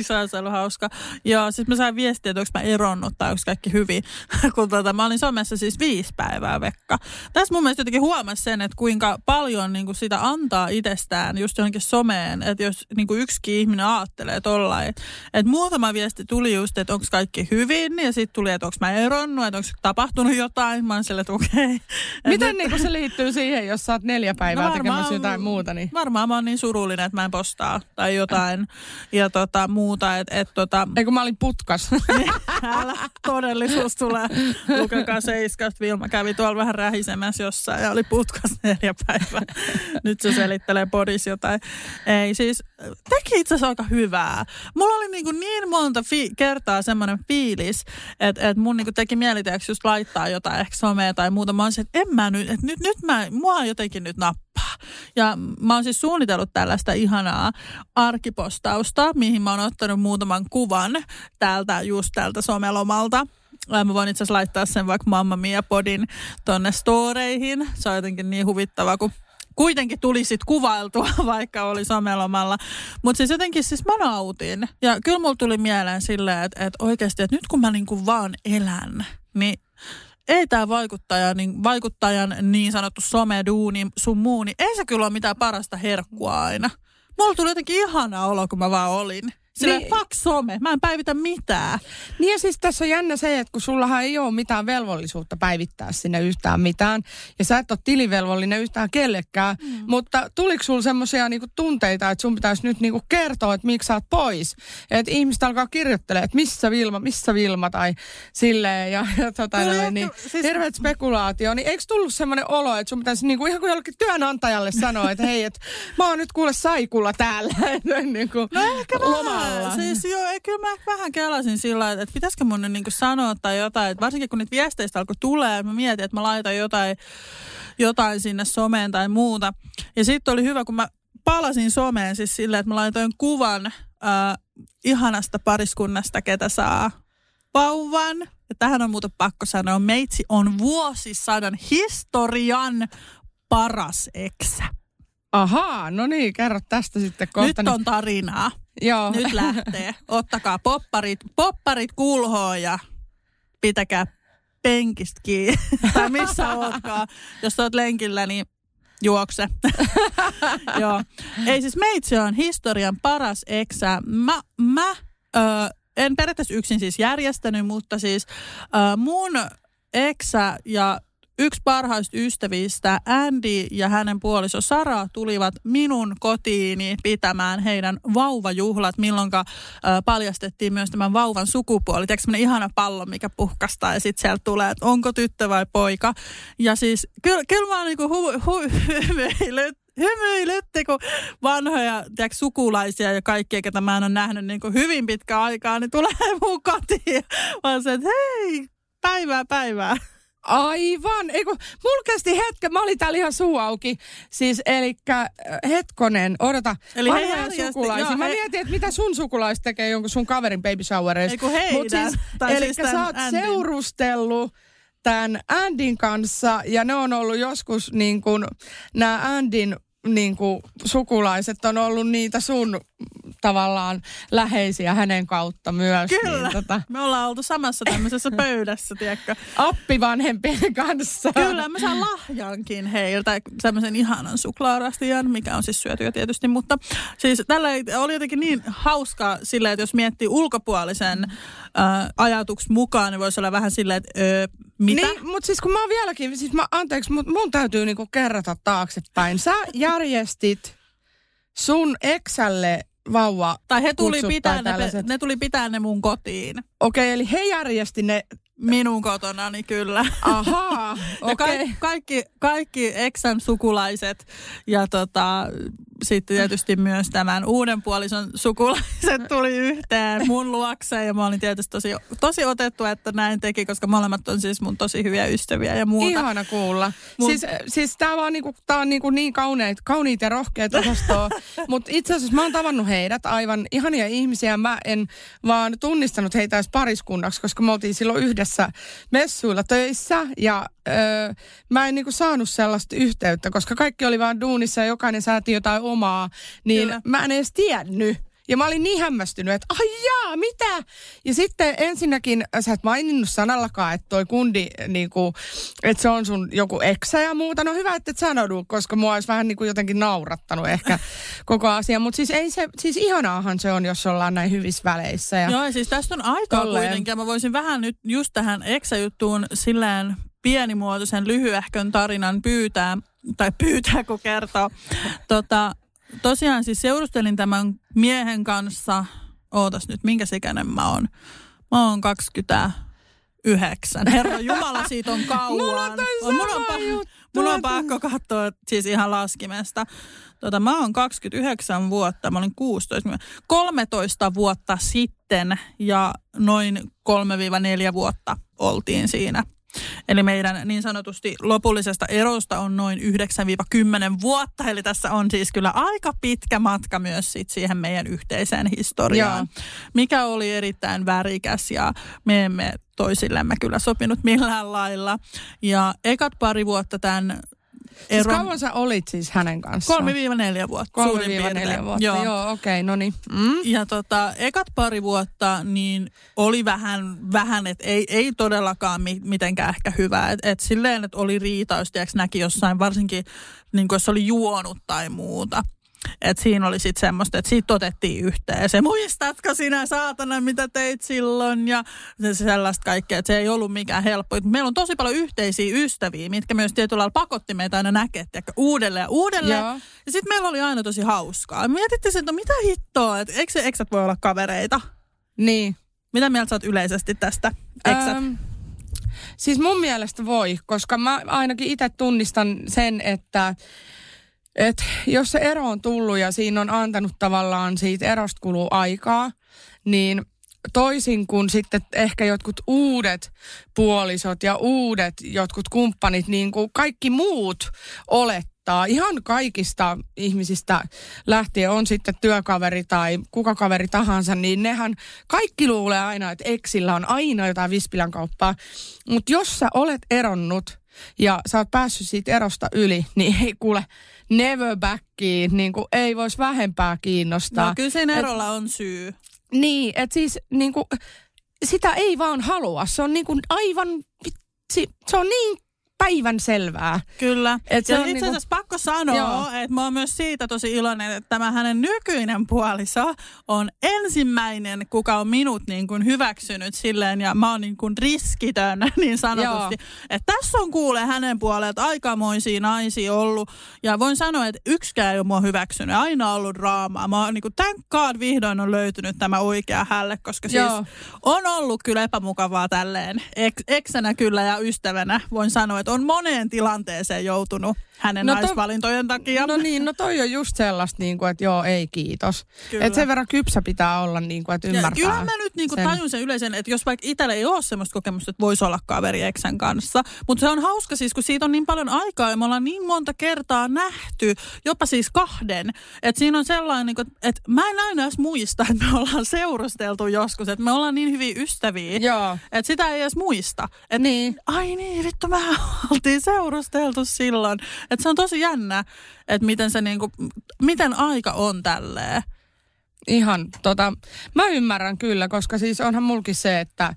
se on ollut hauska. Joo, siis mä sain viestiä, että onko mä eronnut tai onko kaikki hyvin. [LAUGHS] Kun tota, mä olin somessa siis viisi päivää, Vekka. Tässä mun mielestä jotenkin huomasi sen, että kuinka paljon niin kuin sitä antaa itsestään just johonkin someen. Että jos niin kuin yksikin ihminen ajattelee tollain. Että et muutama viesti tuli just, että onko kaikki hyvin. Ja sitten tuli, että onko mä eronnut, että onko tapahtunut jotain. Mä sille, että okei. Okay. Miten niin se liittyy siihen, jos sä oot neljä päivää no tekemässä jotain muuta? Niin... Varmaan mä oon niin surullinen, että mä en postaa tai jotain ja tota, muuta. Et, et, tota... Ei kun mä olin putkas. [LAUGHS] Älä, todellisuus tulee. Lukekaa seiskasta. Vilma kävi tuolla vähän rähisemässä jossain ja oli putkas neljä päivää. Nyt se selittelee podis jotain. Ei siis, teki itse asiassa aika hyvää. Mulla oli niin, kuin niin monta fi- kertaa semmoinen fiilis, että, että mun niin kuin teki mieli just laittaa jotain ehkä somea tai muuta. Mä olisin, että en mä nyt, että nyt, nyt mä, mua jotenkin nyt nappaa. Ja mä oon siis suunnitellut tällaista ihanaa arkipostausta, mihin mä oon ottanut muutaman kuvan täältä, just täältä somelomalta. Mä voin itse asiassa laittaa sen vaikka Mamma Mia podin tonne storeihin. Se on jotenkin niin huvittava, kun kuitenkin tuli kuvailtua, [LAUGHS] vaikka oli somelomalla. Mutta siis jotenkin siis mä nautin. Ja kyllä mulla tuli mieleen silleen, että, että oikeasti, että nyt kun mä niinku vaan elän, niin ei tämä vaikuttaja, niin, vaikuttajan niin sanottu someduuni sun muu, niin ei se kyllä ole mitään parasta herkkua aina. Mulla tuli jotenkin ihana olo, kun mä vaan olin. Sillä niin. fuck some, mä en päivitä mitään. Niin ja siis tässä on jännä se, että kun sullahan ei ole mitään velvollisuutta päivittää sinne yhtään mitään. Ja sä et ole tilivelvollinen yhtään kellekään. Mm. Mutta tuliko sulla semmoisia niinku tunteita, että sun pitäisi nyt niinku kertoa, että miksi sä oot pois? Että ihmiset alkaa kirjoittelemaan, että missä Vilma, missä Vilma tai silleen. Ja, ja tota, no, noin, niin, siis... hirveät spekulaatio. Niin eikö tullut semmoinen olo, että sun pitäisi niinku, ihan kuin jollekin työnantajalle sanoa, että hei, että mä oon nyt kuule saikulla täällä. [LAUGHS] niin kuin, no ehkä loma tavallaan. Siis joo, ei, kyllä mä vähän kelasin sillä että, että pitäisikö mun nyt niin sanoa tai jotain. Että varsinkin kun niitä viesteistä alkoi tulee, mä mietin, että mä laitan jotain, jotain sinne someen tai muuta. Ja sitten oli hyvä, kun mä palasin someen siis silleen, että mä laitoin kuvan äh, ihanasta pariskunnasta, ketä saa vauvan. Ja tähän on muuten pakko sanoa, meitsi on vuosisadan historian paras eksä. Ahaa, no niin, kerro tästä sitten kohta. Nyt on tarinaa. Joo. Nyt lähtee. Ottakaa popparit, popparit kulhoon ja pitäkää penkistä kiinni. [LAUGHS] tai missä ootkaan. Jos oot lenkillä, niin juokse. [LAUGHS] Joo. Ei siis meitsi on historian paras eksä. Mä, mä ö, en periaatteessa yksin siis järjestänyt, mutta siis ö, mun eksä ja Yksi parhaista ystävistä, Andy ja hänen puoliso Sara, tulivat minun kotiini pitämään heidän vauvajuhlat, milloin paljastettiin myös tämän vauvan sukupuoli. Tiedätkö ihana pallo, mikä puhkastaa ja sitten sieltä tulee, että onko tyttö vai poika. Ja siis kyllä, kyllä mä oon niinku hu, hu, hymyilytti, kun vanhoja tiedätkö, sukulaisia ja kaikkia, ketä mä en ole nähnyt niin hyvin pitkä aikaa, niin tulee mun kotiin. Mä se, että hei, päivää, päivää. Aivan. Eiku, mulla kesti hetken, mä olin täällä ihan suu auki. Siis elikkä, äh, hetkonen, odota. Eli vanhoja sukulaisia. Joo, mä he... mietin, että mitä sun sukulaiset tekee jonkun sun kaverin baby showereissa. Eiku heidän. Mut siis, eli siis sä oot Andin. seurustellut tämän Andin kanssa ja ne on ollut joskus niin kuin, nämä Andin niin kuin, sukulaiset on ollut niitä sun tavallaan läheisiä hänen kautta myös. Kyllä, Niin, tota, me ollaan oltu samassa tämmöisessä [LAUGHS] pöydässä, tiedätkö. appivanhempien kanssa. Kyllä, mä saan lahjankin heiltä, semmoisen ihanan suklaarastian, mikä on siis syötyä tietysti, mutta siis tällä oli jotenkin niin hauskaa silleen, että jos miettii ulkopuolisen äh, ajatuksi mukaan, niin voisi olla vähän silleen, että öö, mitä? Niin, mutta siis kun mä oon vieläkin, siis mä, anteeksi, mutta mun täytyy niinku kerrata taaksepäin. Sä järjestit sun eksälle vauva tai he tuli, pitää ne, tällaiset. ne tuli pitää ne mun kotiin. Okei, eli he järjesti ne, Minun kotonani kyllä. ahaa, [LAUGHS] Ja okei. kaikki, kaikki, kaikki eksän sukulaiset ja tota, sitten tietysti myös tämän uuden puolison sukulaiset tuli yhteen mun luokseen. Ja mä olin tietysti tosi, tosi otettu, että näin teki, koska molemmat on siis mun tosi hyviä ystäviä ja muuta. Ihana kuulla. Mut- Siis, siis tää, vaan niinku, tää on niinku niin kauneit, kauniit ja rohkeat osastoa. [LAUGHS] Mutta itse asiassa mä oon tavannut heidät, aivan ihania ihmisiä. Mä en vaan tunnistanut heitä edes pariskunnaksi, koska me oltiin silloin yhdessä messuilla töissä. Ja öö, mä en niinku saanut sellaista yhteyttä, koska kaikki oli vaan duunissa ja jokainen sääti jotain omaa. Niin Kyllä. mä en edes tiennyt. Ja mä olin niin hämmästynyt, että ai jaa, mitä? Ja sitten ensinnäkin sä et maininnut sanallakaan, että toi kundi, niinku, että se on sun joku eksä ja muuta. No hyvä, että et sanonut, koska mua olisi vähän niinku jotenkin naurattanut ehkä [LAUGHS] koko asia. Mutta siis ei se, siis ihanaahan se on, jos ollaan näin hyvissä väleissä. Ja, Joo, ja siis tästä on aikaa Tolleen. kuitenkin. Mä voisin vähän nyt just tähän Eksä-juttuun silleen pienimuotoisen lyhyehkön tarinan pyytää, tai pyytää kun kertoo. Tota, tosiaan siis seurustelin tämän miehen kanssa, ootas nyt, minkä ikäinen mä oon? Mä oon 29. Herra Jumala, siitä on kauan. Mulla on On- mun on, pa- mun on pakko katsoa siis ihan laskimesta. Tota, mä oon 29 vuotta, mä olin 16, 13 vuotta sitten ja noin 3-4 vuotta oltiin siinä. Eli meidän niin sanotusti lopullisesta erosta on noin 9-10 vuotta, eli tässä on siis kyllä aika pitkä matka myös sit siihen meidän yhteiseen historiaan, Joo. mikä oli erittäin värikäs ja me emme toisillemme kyllä sopinut millään lailla. Ja ekat pari vuotta tämän siis eron... kauan sä olit siis hänen kanssaan? 3-4 vuotta. suurin 3-4 piirtein. vuotta, joo, joo okei, okay, no niin. Mm. Ja tota, ekat pari vuotta niin oli vähän, vähän että ei, ei todellakaan mi- mitenkään ehkä hyvä. Et, et silleen, että oli riita, jos tiiäks, näki jossain, varsinkin niin jos oli juonut tai muuta. Et siinä oli sitten semmoista, että siitä otettiin yhteen. Ja se, muistatko sinä saatana, mitä teit silloin? Ja se, se sellaista kaikkea, että se ei ollut mikään helppo. Meillä on tosi paljon yhteisiä ystäviä, mitkä myös tietyllä lailla pakotti meitä aina näkemään uudelleen ja uudelleen. Joo. Ja sitten meillä oli aina tosi hauskaa. Mietittiin, että no mitä hittoa, että eikö eksät voi olla kavereita? Niin. Mitä mieltä sä oot yleisesti tästä eksät? Öm, siis mun mielestä voi, koska mä ainakin itse tunnistan sen, että et jos se ero on tullut ja siinä on antanut tavallaan siitä erosta kuluu aikaa, niin toisin kuin sitten ehkä jotkut uudet puolisot ja uudet jotkut kumppanit, niin kuin kaikki muut olettaa, ihan kaikista ihmisistä lähtien on sitten työkaveri tai kuka kaveri tahansa, niin nehän kaikki luulee aina, että eksillä on aina jotain vispilän kauppaa. Mutta jos sä olet eronnut ja sä oot päässyt siitä erosta yli, niin ei kuule never backiin, niin kuin ei voisi vähempää kiinnostaa. No kyllä sen erolla on syy. Niin, että siis niinku, sitä ei vaan halua. Se on niinku aivan, vitsi, se on niin päivän selvää. Kyllä. Et se ja on itse niinku- asiassa pakko sanoa, Joo. että mä oon myös siitä tosi iloinen, että tämä hänen nykyinen puoliso on ensimmäinen, kuka on minut niin kuin hyväksynyt silleen, ja mä oon niin kuin riskitön [LAUGHS] niin sanotusti. Että tässä on kuule hänen puolelta aikamoisia naisia ollut, ja voin sanoa, että yksikään ei ole mua hyväksynyt, aina ollut draamaa. Mä oon niin kuin, thank God vihdoin on löytynyt tämä oikea hälle, koska siis Joo. on ollut kyllä epämukavaa tälleen. Ek, eksänä kyllä ja ystävänä voin sanoa, että on moneen tilanteeseen joutunut hänen No no to- naisvalintojen takia. No niin, no toi on just sellaista, niin kuin, että joo, ei kiitos. Kyllä. Että sen verran kypsä pitää olla, niin kuin, että ja ymmärtää. kyllä mä nyt niinku sen. tajun sen yleisen, että jos vaikka itsellä ei ole semmoista kokemusta, että voisi olla kaveri eksän kanssa. Mutta se on hauska siis, kun siitä on niin paljon aikaa ja me ollaan niin monta kertaa nähty, jopa siis kahden. Että siinä on sellainen, niinku, että mä en aina edes muista, että me ollaan seurusteltu joskus. Että me ollaan niin hyviä ystäviä. Joo. Että sitä ei edes muista. Et, Niin. Ai niin, vittu, mä oltiin seurusteltu silloin. Että se on tosi jännä, että miten se niinku, miten aika on tälleen. ihan tota, mä ymmärrän kyllä, koska siis onhan mulkin se, että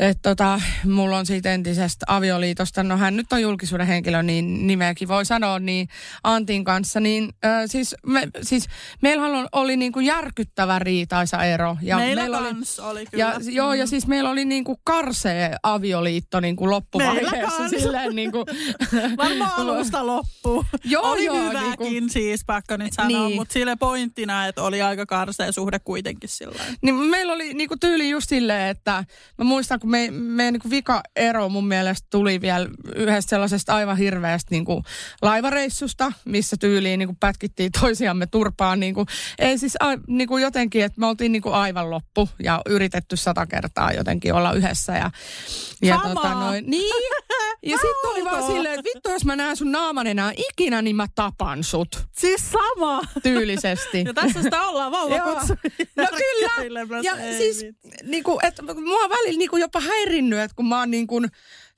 että tota, mulla on siitä entisestä avioliitosta, no hän nyt on julkisuuden henkilö, niin nimeäkin voi sanoa, niin Antin kanssa, niin äh, siis, me, siis meillähän oli, oli niin kuin järkyttävä riitaisa ero. Ja meillä, meillä oli, oli kyllä. Ja, joo, ja mm. siis meillä oli niin kuin karsee avioliitto niin kuin loppuvaiheessa. Silleen niin kuin, [LAUGHS] Varmaan alusta loppu. Joo, oli joo, hyväkin niin kuin, siis, pakko nyt sanoa, niin. mutta sille pointtina, että oli aika karsee suhde kuitenkin sillä Niin meillä oli niin kuin tyyli just silleen, että mä muistan, kun me, meidän niin vika ero mun mielestä tuli vielä yhdestä sellaisesta aivan hirveästä niin kuin laivareissusta, missä tyyliin niin kuin pätkittiin toisiamme turpaan. Niin kuin, ei siis a, niin kuin jotenkin, että me oltiin niin kuin aivan loppu ja yritetty sata kertaa jotenkin olla yhdessä. Ja, ja tota noin, niin, ja sitten oli vaan silleen, että vittu jos mä näen sun naaman enää ikinä, niin mä tapan sut. Siis sama. Tyylisesti. ja tässä sitä ollaan vauvakutsuja. no kyllä. Ja siis, niin kuin, että mua välillä niin kuin jopa häirinnyt, että kun mä oon niin kuin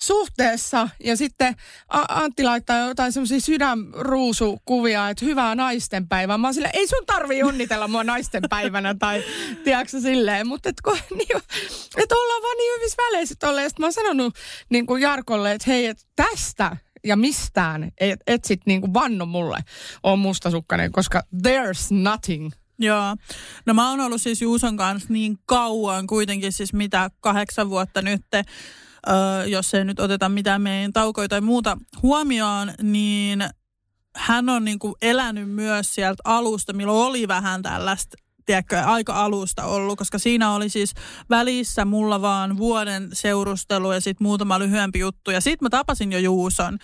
suhteessa ja sitten Antti laittaa jotain semmoisia sydänruusukuvia, että hyvää naistenpäivää. Mä oon silleen, ei sun tarvi onnitella mua naistenpäivänä tai tiedätkö silleen, mutta et, kun, [LAUGHS] niin, et ollaan vaan niin hyvissä väleissä tolleen. Sitten mä oon sanonut niin kuin Jarkolle, että hei, et tästä ja mistään et, et sit niin kuin vanno mulle on mustasukkainen, koska there's nothing Joo. No mä oon ollut siis Juuson kanssa niin kauan, kuitenkin siis mitä kahdeksan vuotta nyt, öö, jos ei nyt oteta mitään meidän taukoja tai muuta huomioon, niin hän on niin kuin elänyt myös sieltä alusta, milloin oli vähän tällaista tiedätkö, aika alusta ollut, koska siinä oli siis välissä mulla vaan vuoden seurustelu ja sitten muutama lyhyempi juttu. Ja sitten mä tapasin jo Juuson,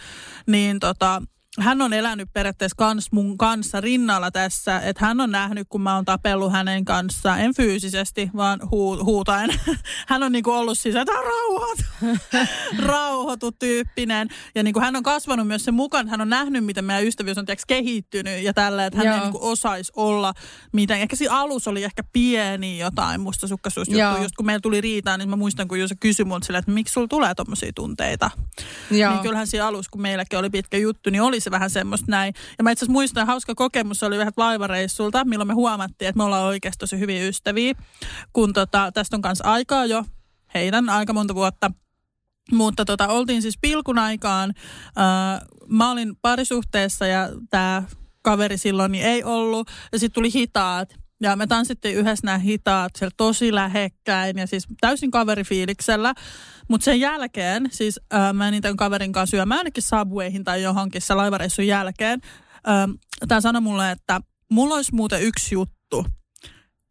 niin tota, hän on elänyt periaatteessa kans mun kanssa rinnalla tässä, että hän on nähnyt, kun mä oon tapellut hänen kanssaan, en fyysisesti, vaan huu, huutaen. [LAUGHS] hän on niinku ollut siis, että rauhoit, [LAUGHS] rauhoitu tyyppinen. Ja niinku hän on kasvanut myös sen mukaan, hän on nähnyt, miten meidän ystävyys on tiiäks, kehittynyt ja tällä, että hän Joo. ei niinku osaisi olla miten. Ehkä siinä alus oli ehkä pieni jotain mustasukkaisuusjuttu, just kun meillä tuli riitaan, niin mä muistan, kun Juuso kysyi multa että miksi sulla tulee tommosia tunteita. Joo. Niin kyllähän siinä alus, kun meilläkin oli pitkä juttu, niin oli se vähän semmoista näin. Ja mä itse asiassa muistan, hauska kokemus oli vähän laivareissulta, milloin me huomattiin, että me ollaan oikeasti tosi hyviä ystäviä. Kun tota, tästä on kanssa aikaa jo, heidän aika monta vuotta. Mutta tota, oltiin siis pilkun aikaan. Äh, mä olin parisuhteessa ja tämä kaveri silloin niin ei ollut. Ja sitten tuli hitaat. Ja me tanssittiin yhdessä nämä hitaat siellä tosi lähekkäin ja siis täysin kaverifiiliksellä. Mutta sen jälkeen, siis äh, mä menin tämän kaverin kanssa syömään ainakin Subwayhin tai johonkin se laivareissun jälkeen. Tämä sanoi mulle, että mulla olisi muuten yksi juttu.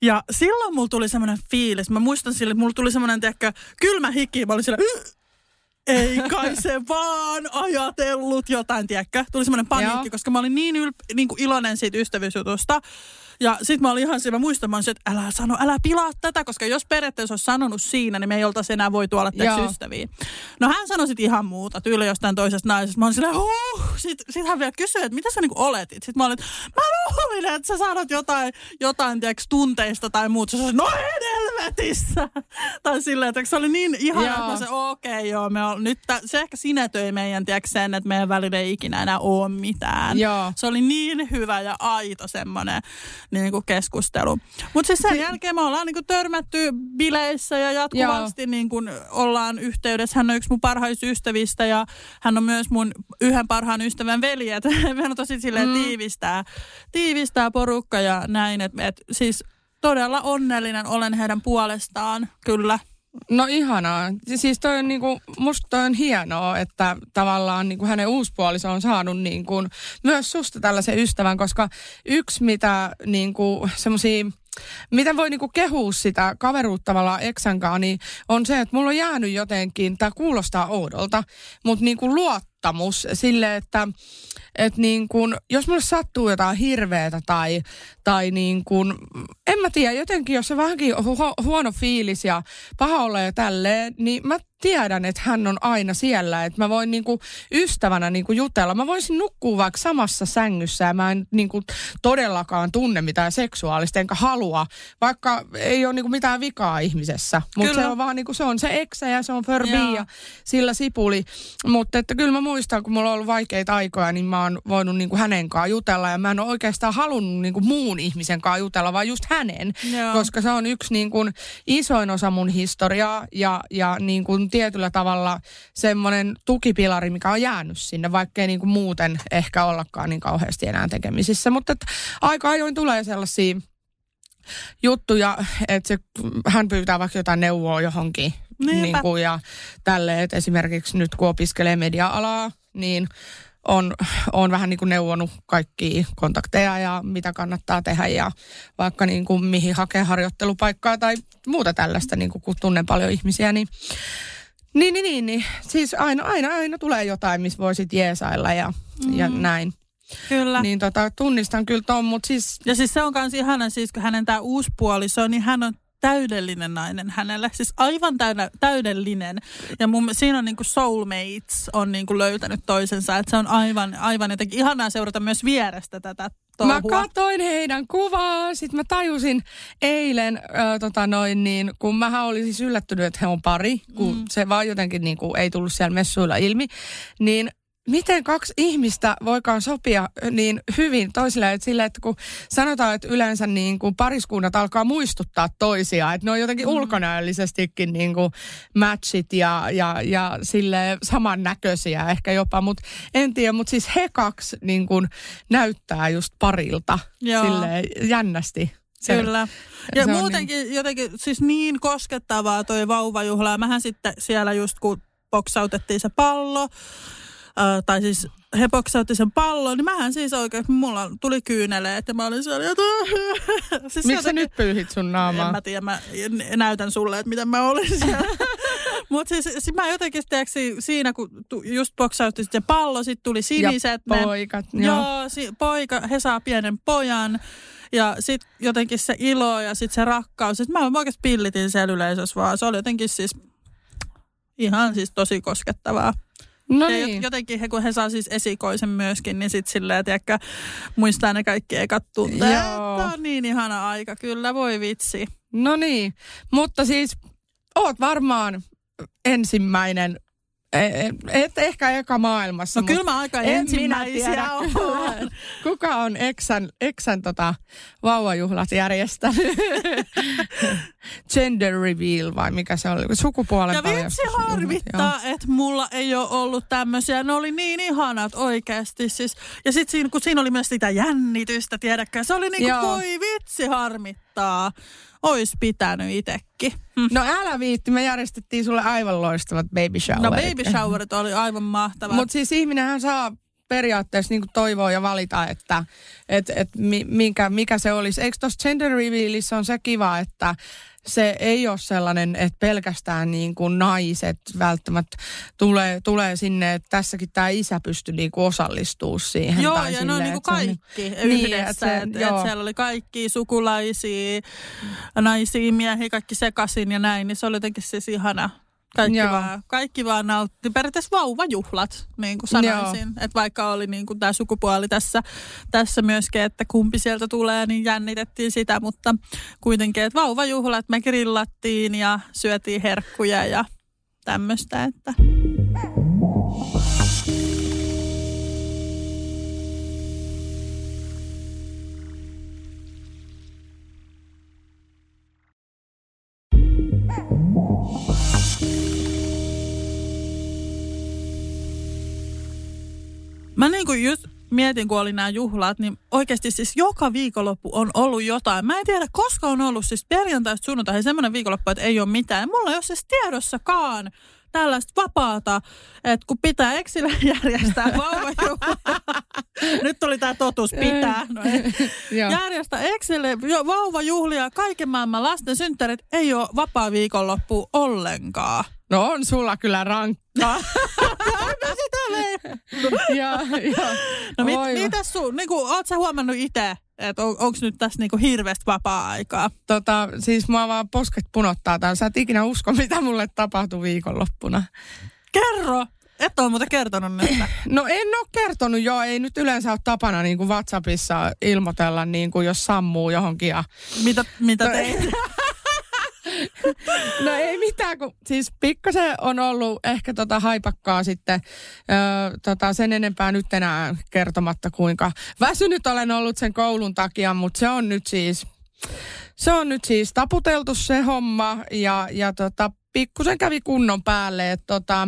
Ja silloin mulla tuli semmoinen fiilis. Mä muistan sille, että mulla tuli semmoinen, tiedäkö, kylmä hiki. Mä olin sillä, ei kai se vaan ajatellut jotain, tiedäkö? Tuli semmoinen paniikki, koska mä olin niin, ylp- niin kuin iloinen siitä ystävyysjutusta. Ja sitten mä olin ihan siinä, mä muistan, mä että älä sano, älä pilaa tätä, koska jos periaatteessa olisi sanonut siinä, niin me ei oltaisi enää voi olla ystäviä. No hän sanoi sitten ihan muuta, tyyli jostain toisesta naisesta. Mä olin silleen, huh. Sitten sit hän vielä kysyi, että mitä sä niinku oletit? Sitten mä olin, mä luulin, että sä sanot jotain, jotain tiiäks, tunteista tai muuta. Sä sanoit, no helvetissä. tai silleen, että se oli niin ihana, että mä se, okei okay, joo, me on, nyt tä, se ehkä sinetöi meidän, tiiäks, sen, että meidän välillä ei ikinä enää ole mitään. Joo. Se oli niin hyvä ja aito semmoinen niin kuin keskustelu. Mutta siis sen si- jälkeen me ollaan niin kuin törmätty bileissä ja jatkuvasti niin kuin ollaan yhteydessä. Hän on yksi mun parhaista ystävistä ja hän on myös mun yhden parhaan ystävän veli. Että me on tosi silleen mm. tiivistää, tiivistää porukka ja näin. Että et, siis todella onnellinen olen heidän puolestaan, kyllä. No ihanaa. Siis toi on niinku, musta toi on hienoa, että tavallaan niinku hänen uuspuoliso on saanut niinku myös susta tällaisen ystävän, koska yksi mitä niinku semmosia Miten voi niinku kehua sitä kaveruuttavalla eksänkaan, niin on se, että mulla on jäänyt jotenkin, tämä kuulostaa oudolta, mutta niinku luottamus sille, että et niin kun, jos mulle sattuu jotain hirveätä tai, tai niin kun, en mä tiedä, jotenkin jos se vähänkin hu- huono fiilis ja paha olla ja tälleen, niin mä tiedän, että hän on aina siellä, että mä voin niinku ystävänä niinku jutella. Mä voisin nukkua vaikka samassa sängyssä ja mä en niinku todellakaan tunne mitään seksuaalista, enkä halua, vaikka ei ole niinku mitään vikaa ihmisessä. Mutta se on vaan niinku, se on se eksä ja se on förbi ja sillä sipuli. Mutta että kyllä mä muistan, kun mulla on ollut vaikeita aikoja, niin mä oon voinut niin kuin hänen kanssaan jutella. Ja mä en ole oikeastaan halunnut niin kuin muun ihmisen kanssa jutella, vaan just hänen. Joo. Koska se on yksi niin kuin isoin osa mun historiaa ja, ja niin kuin tietyllä tavalla semmoinen tukipilari, mikä on jäänyt sinne, vaikkei niin kuin muuten ehkä ollakaan niin kauheasti enää tekemisissä. Mutta että aika ajoin tulee sellaisia juttuja, että se, hän pyytää vaikka jotain neuvoa johonkin. Niinpä. Niin kuin, ja tälle, että esimerkiksi nyt kun opiskelee media-alaa, niin on, on vähän niin kuin neuvonut kaikkia kontakteja ja mitä kannattaa tehdä ja vaikka niin kuin mihin hakea harjoittelupaikkaa tai muuta tällaista, niin kuin kun tunnen paljon ihmisiä, niin niin, niin, niin, niin. Siis aina, aina, aina tulee jotain, missä voisit jeesailla ja, mm. ja näin. Kyllä. Niin tota, tunnistan kyllä ton, mutta siis Ja siis se on myös ihana, siis kun hänen tämä uusi puoliso, niin hän on täydellinen nainen hänelle. Siis aivan täydä, täydellinen. Ja mun, siinä on niinku soulmates on niinku löytänyt toisensa. Että se on aivan, aivan jotenkin ihanaa seurata myös vierestä tätä touhua. Mä katoin heidän kuvaa, sitten mä tajusin eilen, äh, tota noin, niin, kun mä olin siis yllättynyt, että he on pari, kun mm. se vaan jotenkin niin kuin, ei tullut siellä messuilla ilmi, niin miten kaksi ihmistä voikaan sopia niin hyvin toisilleen, että sille, että kun sanotaan, että yleensä niin kuin pariskunnat alkaa muistuttaa toisiaan, että ne on jotenkin mm. ulkonäöllisestikin niin kuin matchit ja, ja, ja sille samannäköisiä ehkä jopa, mutta en tiedä, mutta siis he kaksi niin kuin näyttää just parilta sille jännästi. Se- Kyllä. Ja se on muutenkin niin... jotenkin siis niin koskettavaa toi vauvajuhla. Mähän sitten siellä just kun boksautettiin se pallo, äh, tai siis he boksautti sen pallon, niin mähän siis oikein, mulla tuli kyyneleet ja mä olin siellä, että [LAUGHS] siis Miksi sä nyt pyyhit sun En naamaa? mä tiedä, mä näytän sulle, että miten mä olin siellä. [LAUGHS] Mutta siis, siis mä jotenkin tiedätkö, siinä, kun tu, just boksautti se pallo, sitten tuli siniset. ja ne- poikat. Joo. Joo, si- poika, he saa pienen pojan ja sitten jotenkin se ilo ja sitten se rakkaus. Sit mä oikeasti pillitin siellä yleisössä vaan. Se oli jotenkin siis ihan siis tosi koskettavaa. No ja niin. jot- jotenkin he, kun he saa siis esikoisen myöskin, niin sitten silleen, tiedätkö, muistaa ne kaikki ekat tunteet. Joo. Tämä on niin ihana aika, kyllä, voi vitsi. No niin, mutta siis oot varmaan ensimmäinen, e- et ehkä eka maailmassa. No kyllä mä aika en minä ensimmäisiä tiedä, olen. Kuka on Eksän, Eksän tota, vauvajuhlat järjestänyt. [LAUGHS] Gender reveal vai mikä se oli? Sukupuolen Ja vitsi harmittaa, että mulla ei ole ollut tämmöisiä. Ne oli niin ihanat oikeasti. Siis. Ja sitten siinä, kun siinä oli myös sitä jännitystä, tiedäkö? Se oli niin kuin, voi vitsi harmittaa. Ois pitänyt itekin. Hm. No älä viitti, me järjestettiin sulle aivan loistavat baby showerit. No baby showerit oli aivan mahtavat. Mutta siis ihminenhän saa periaatteessa niin toivoa ja valita, että et, et mi, mikä, mikä se olisi. Eikö tuossa gender revealissa on se kiva, että se ei ole sellainen, että pelkästään niin kuin naiset välttämättä tulee, tulee sinne, että tässäkin tämä isä pystyi niin kuin osallistumaan siihen. Joo, tai ja ne on silleen, niinku että se on kaikki Niin, yhdessä. että se- et, et joo. siellä oli kaikki sukulaisia, naisia, miehiä, kaikki sekasin ja näin. Niin se oli jotenkin siis ihana. Kaikki Joo. vaan, kaikki vaan nautti. Periaatteessa vauvajuhlat, niin kuin sanoisin. Että vaikka oli niin kuin tämä sukupuoli tässä, tässä myöskin, että kumpi sieltä tulee, niin jännitettiin sitä. Mutta kuitenkin, että vauvajuhlat me grillattiin ja syötiin herkkuja ja tämmöistä. Että. Mä niin kuin just mietin, kun oli nämä juhlat, niin oikeasti siis joka viikonloppu on ollut jotain. Mä en tiedä, koska on ollut siis perjantaista sunnuntaihin semmoinen viikonloppu, että ei ole mitään. Mulla ei ole siis tiedossakaan tällaista vapaata, että kun pitää eksillä järjestää [LAUGHS] vauvajuhlaa. [LAUGHS] Nyt tuli tämä totuus, pitää. No ei. [LAUGHS] Joo. Järjestä Excelle jo- vauvajuhlia, kaiken maailman lasten synttärit ei ole vapaa viikonloppu ollenkaan. No on sulla kyllä rankkaa. No [LAUGHS] ja, ja. No mit, Oi, mitä sun, niin kuin, oot sä huomannut itse, että on, onko nyt tässä niin kuin hirveästi vapaa-aikaa? tota, siis mua vaan posket punottaa täällä. Sä et ikinä usko, mitä mulle tapahtui viikonloppuna. Kerro! Et ole muuten kertonut nyt. [CLEARS THROAT] No en ole kertonut, joo. Ei nyt yleensä ole tapana niin kuin WhatsAppissa ilmoitella, niin kuin jos sammuu johonkin. Ja... mitä, mitä teit? [LAUGHS] no ei mitään, kun siis pikkasen on ollut ehkä tota haipakkaa sitten ö, tota sen enempää nyt enää kertomatta kuinka väsynyt olen ollut sen koulun takia, mutta se on nyt siis se on nyt siis taputeltu se homma ja, ja tota, pikkusen kävi kunnon päälle. Että tota,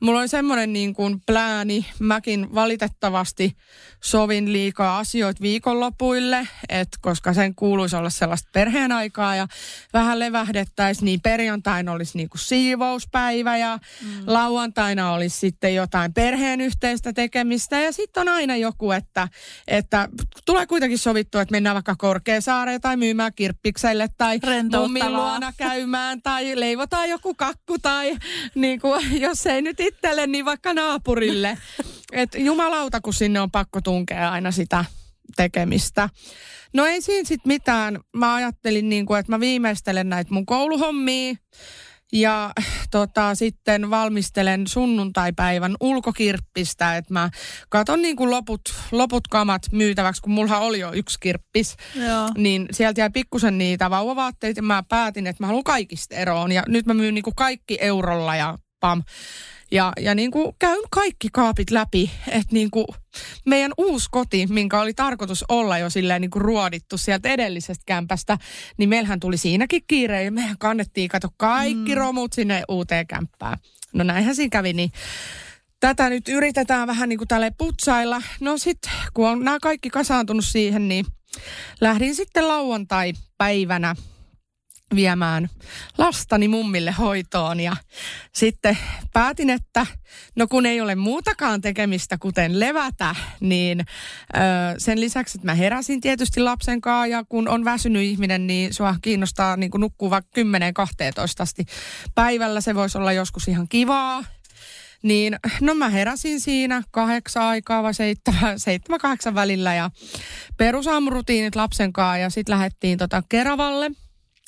mulla oli semmoinen niin kuin plääni, mäkin valitettavasti sovin liikaa asioita viikonlopuille, että koska sen kuuluisi olla sellaista perheen aikaa ja vähän levähdettäisiin, niin perjantaina olisi niin kuin siivouspäivä ja mm. lauantaina olisi sitten jotain perheen yhteistä tekemistä ja sitten on aina joku, että, että tulee kuitenkin sovittua, että mennään vaikka Korkeasaareen tai myymään kirppikselle tai mummin luona käymään tai leivotaan [LAUGHS] joku kakku tai niin kuin, jos ei nyt itselle, niin vaikka naapurille. Et jumalauta, kun sinne on pakko tunkea aina sitä tekemistä. No ei siinä sitten mitään. Mä ajattelin, niin kuin, että mä viimeistelen näitä mun kouluhommia ja tota, sitten valmistelen sunnuntaipäivän ulkokirppistä, että mä katon niin kuin loput, loput kamat myytäväksi, kun mulla oli jo yksi kirppis. Joo. Niin sieltä jäi pikkusen niitä vauvavaatteita ja mä päätin, että mä haluan kaikista eroon. Ja nyt mä myyn niin kuin kaikki eurolla ja pam. Ja, ja niin kuin käyn kaikki kaapit läpi, että niin kuin meidän uusi koti, minkä oli tarkoitus olla jo silleen niin kuin ruodittu sieltä edellisestä kämpästä, niin meillähän tuli siinäkin kiire ja mehän kannettiin kato kaikki mm. romut sinne uuteen kämppään. No näinhän siinä kävi, niin tätä nyt yritetään vähän niin kuin tälle putsailla. No sitten, kun on nämä kaikki kasaantunut siihen, niin lähdin sitten lauantai-päivänä viemään lastani mummille hoitoon ja sitten päätin, että no kun ei ole muutakaan tekemistä kuten levätä, niin ö, sen lisäksi, että mä heräsin tietysti lapsen kanssa ja kun on väsynyt ihminen, niin sua kiinnostaa niin kuin nukkuu vaikka 10-12 asti päivällä. Se voisi olla joskus ihan kivaa. Niin, no mä heräsin siinä kahdeksan aikaa vai seitsemän, [LAUGHS] seitsemän kahdeksan välillä ja perusaamurutiinit lapsen kanssa ja sitten lähdettiin tota Keravalle –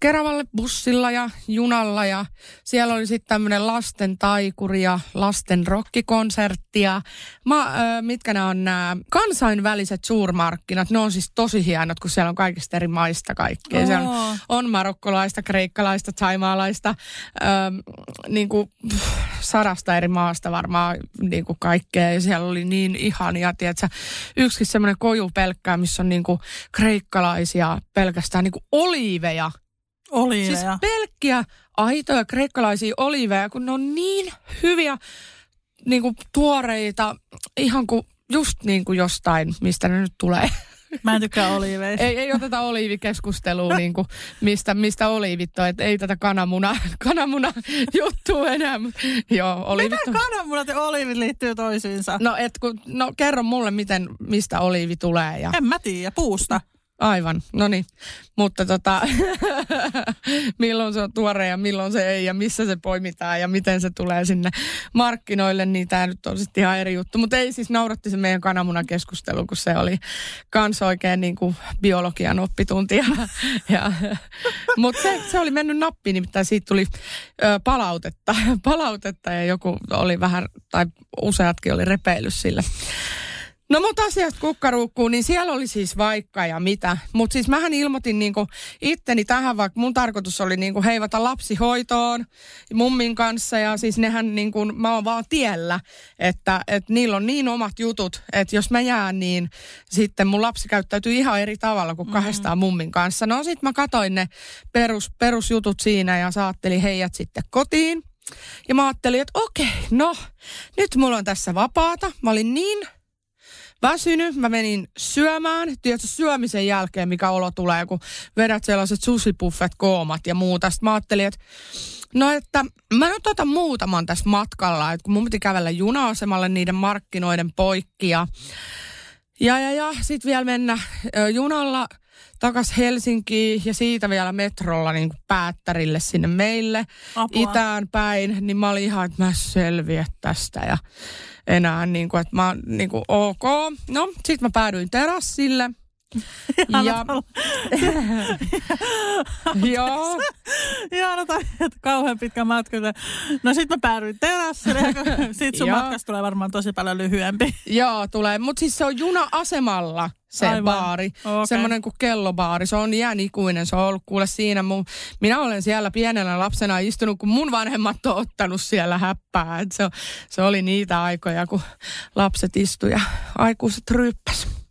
Keravalle bussilla ja junalla ja siellä oli sitten tämmöinen lasten taikuri ja lasten rockikonsertti ja ma, ö, mitkä nämä on nämä kansainväliset suurmarkkinat. Ne on siis tosi hienot, kun siellä on kaikista eri maista kaikkea. Oh. Siellä on, on marokkolaista, kreikkalaista, taimaalaista, ö, niin kuin sadasta eri maasta varmaan niin kuin kaikkea. Ja siellä oli niin ihania, tiedätkö, yksikin semmoinen kojupelkkää, missä on niin kuin kreikkalaisia pelkästään niin kuin oliiveja Oliiveja. Siis pelkkiä aitoja kreikkalaisia oliiveja, kun ne on niin hyviä, niin kuin tuoreita, ihan kuin just niin kuin jostain, mistä ne nyt tulee. Mä en tykkää oliiveista. ei, ei oteta oliivikeskustelua, niin kuin, mistä, mistä oliivit on. Että ei tätä kananmuna, kananmuna juttua enää. Joo, oliivit Miten kananmunat ja oliivit liittyy toisiinsa? No, et kun, no kerro mulle, miten, mistä oliivi tulee. Ja... En mä tiedä, puusta. Aivan, no niin. Mutta tota, [LAUGHS] milloin se on tuore ja milloin se ei ja missä se poimitaan ja miten se tulee sinne markkinoille, niin tämä nyt on sitten ihan eri juttu. Mutta ei siis nauratti se meidän kananmunakeskustelu, kun se oli kans oikein niin kuin biologian oppitunti. Ja, [LAUGHS] Mutta se, se, oli mennyt nappi, nimittäin siitä tuli ö, palautetta, [LAUGHS] palautetta ja joku oli vähän, tai useatkin oli repeillyt sille. No mutta asiat kukkaruukkuun, niin siellä oli siis vaikka ja mitä. Mutta siis mähän ilmoitin niinku itteni tähän, vaikka mun tarkoitus oli niinku heivata lapsi hoitoon mummin kanssa. Ja siis nehän niinku, mä oon vaan tiellä, että, että niillä on niin omat jutut, että jos mä jään, niin sitten mun lapsi käyttäytyy ihan eri tavalla kuin mm-hmm. kahdestaan mummin kanssa. No sit mä katoin ne perus, perusjutut siinä ja saattelin heijät sitten kotiin. Ja mä ajattelin, että okei, no nyt mulla on tässä vapaata. Mä olin niin väsynyt. Mä menin syömään. Tiedätkö, syömisen jälkeen, mikä olo tulee, kun vedät sellaiset susipuffet koomat ja muuta. Sitten mä ajattelin, että No että mä nyt otan muutaman tässä matkalla, että kun mun piti kävellä juna-asemalle niiden markkinoiden poikki ja ja, ja, ja sitten vielä mennä junalla takas Helsinkiin ja siitä vielä metrolla niin kuin päättärille sinne meille Apua. itään päin. Niin mä olin ihan, että mä selviä tästä ja enää niin kuin, että mä niin kuin ok. No, sit mä päädyin terassille Ja, joo. Ihana [LAUGHS] toi, että kauhean pitkä matka. No sit mä päädyin terassille ja [LAUGHS] sit sun Joo. matkasta tulee varmaan tosi paljon lyhyempi. Joo, tulee. Mutta siis se on juna-asemalla se Aivan. baari. Okei. Semmoinen kuin kellobaari. Se on iän ikuinen. Se on ollut kuule siinä. Mun, minä olen siellä pienenä lapsena istunut, kun mun vanhemmat on ottanut siellä häppää. Et se, se oli niitä aikoja, kun lapset istu ja aikuiset ryyppäs.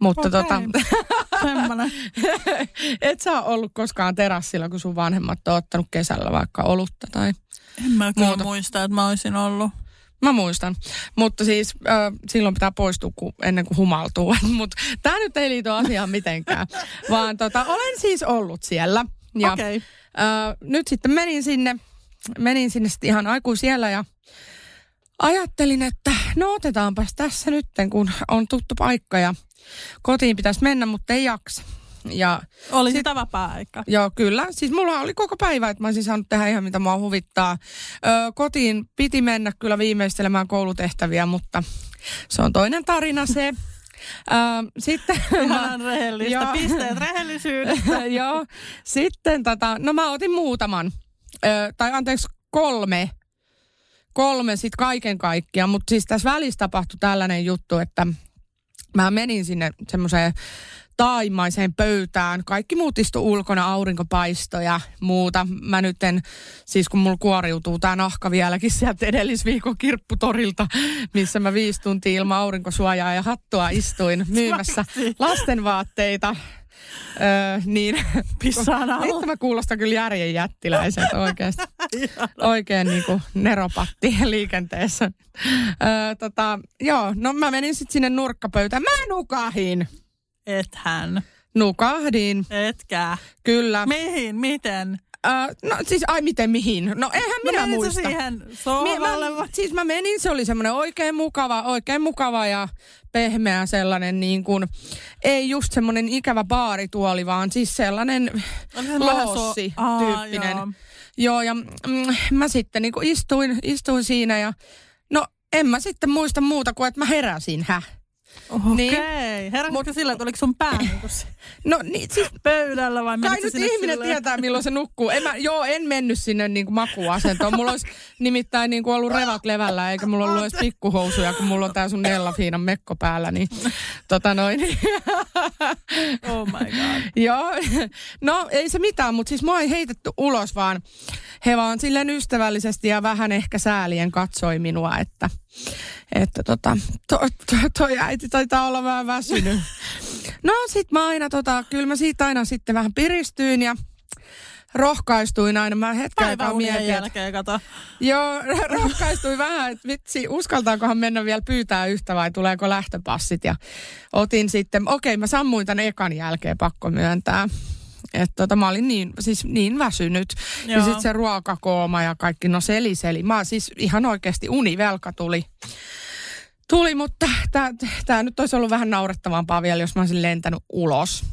Mutta Okei. tota, [LAUGHS] [LAUGHS] et sä ollut koskaan terassilla, kun sun vanhemmat on ottanut kesällä vaikka olutta tai... En mä kyllä Muuta. muista, että mä olisin ollut. Mä muistan. Mutta siis äh, silloin pitää poistua ku, ennen kuin humaltuu. [LAUGHS] Mutta tämä nyt ei liity asiaan mitenkään. Vaan tota, olen siis ollut siellä. Ja Okei. Okay. äh, nyt sitten menin sinne, menin sinne sitten ihan aikuisiellä ja ajattelin, että no otetaanpas tässä nytten, kun on tuttu paikka ja kotiin pitäisi mennä, mutta ei jaksa. Ja Oli Sit- sitä vapaa-aika. Joo, kyllä. Siis mulla oli koko päivä, että mä olisin saanut tehdä ihan mitä mua huvittaa. Ö, kotiin piti mennä kyllä viimeistelemään koulutehtäviä, mutta se on toinen tarina se. Ö, sitten mä, Ihanan rehellistä. Joo. Pisteet rehellisyydestä. [LAUGHS] joo, sitten tota, no mä otin muutaman, ö, tai anteeksi kolme, kolme sit kaiken kaikkiaan, mutta siis tässä välissä tapahtui tällainen juttu, että mä menin sinne semmoiseen taimaiseen pöytään. Kaikki muut istu ulkona, aurinko paistoi ja muuta. Mä nyt en, siis kun mulla kuoriutuu tää nahka vieläkin sieltä edellisviikon kirpputorilta, missä mä viisi tuntia ilman aurinkosuojaa ja hattua istuin myymässä lastenvaatteita. Öö, niin Pissaan alla. nyt mä kuulostan kyllä järjen jättiläiseltä oikeasti. Oikein niin kuin neropatti liikenteessä. Öö, tota, joo, no mä menin sitten sinne nurkkapöytään. Mä nukahin. Ethän. Nukahdin, Etkä. kyllä. Mihin? Miten? Öö, no siis, ai miten mihin? No eihän minä no, menitkö muista. siihen sohvalle mä, siis mä menin, se oli semmoinen oikein mukava, oikein mukava ja pehmeä sellainen niin kuin, ei just semmoinen ikävä baarituoli, vaan siis sellainen Aa, tyyppinen. joo. Joo, ja mm, mä sitten niin kuin istuin, istuin siinä ja no en mä sitten muista muuta kuin, että mä heräsin, hä? Okei. Niin. Heräsitkö Mut- sillä, että oliko sun pää niinku No niin, siis pöydällä vai kai nyt ihminen silleen? tietää, milloin se nukkuu. En mä, joo, en mennyt sinne niin kuin makuasentoon. Mulla olisi nimittäin niin kuin ollut revat levällä, eikä mulla ollut edes pikkuhousuja, kun mulla on tää sun Nella Fiinan mekko päällä. Niin, tota noin. Oh my god. Joo, no ei se mitään, mutta siis mua ei heitetty ulos, vaan he vaan silleen ystävällisesti ja vähän ehkä säälien katsoi minua, että, että tota, to, to, toi äiti taitaa olla vähän väsynyt. [LAUGHS] No sit mä aina tota, kyllä mä siitä aina sitten vähän piristyin ja rohkaistuin aina. Mä hetken aikaa mietin, jälkeen, kato. Joo, rohkaistuin vähän, että vitsi, uskaltaakohan mennä vielä pyytää yhtä vai tuleeko lähtöpassit. Ja otin sitten, okei, mä sammuin tämän ekan jälkeen, pakko myöntää. Että tota, mä olin niin, siis niin väsynyt. Ja Joo. sitten se ruokakooma ja kaikki, no seli seli. Mä siis ihan oikeasti univelka tuli. Tuli, mutta tämä nyt olisi ollut vähän naurettavampaa vielä, jos mä olisin lentänyt ulos.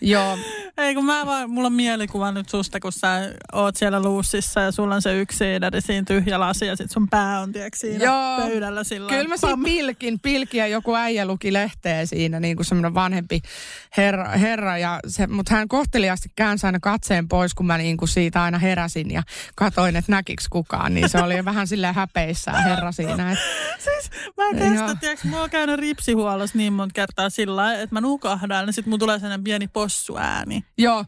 Joo, [LAUGHS] Ei kun mä vaan, mulla on mielikuva nyt susta, kun sä oot siellä luussissa ja sulla on se yksi siideri siinä tyhjä lasi ja sit sun pää on tiedätkö siinä Joo. pöydällä sillä Kyllä mä siinä pilkin, ja joku äijä luki lehteä siinä, niin kuin semmoinen vanhempi herra, herra ja se, mutta hän kohteliaasti käänsi aina katseen pois, kun mä niin kuin siitä aina heräsin ja katoin, että näkiks kukaan, niin se oli vähän silleen häpeissään herra siinä. Et, [LAUGHS] Siis mä en kestä, tiedätkö, mulla on käynyt ripsihuollossa niin monta kertaa sillä että mä nukahdan ja sit mulla tulee sellainen pieni possuääni. joo,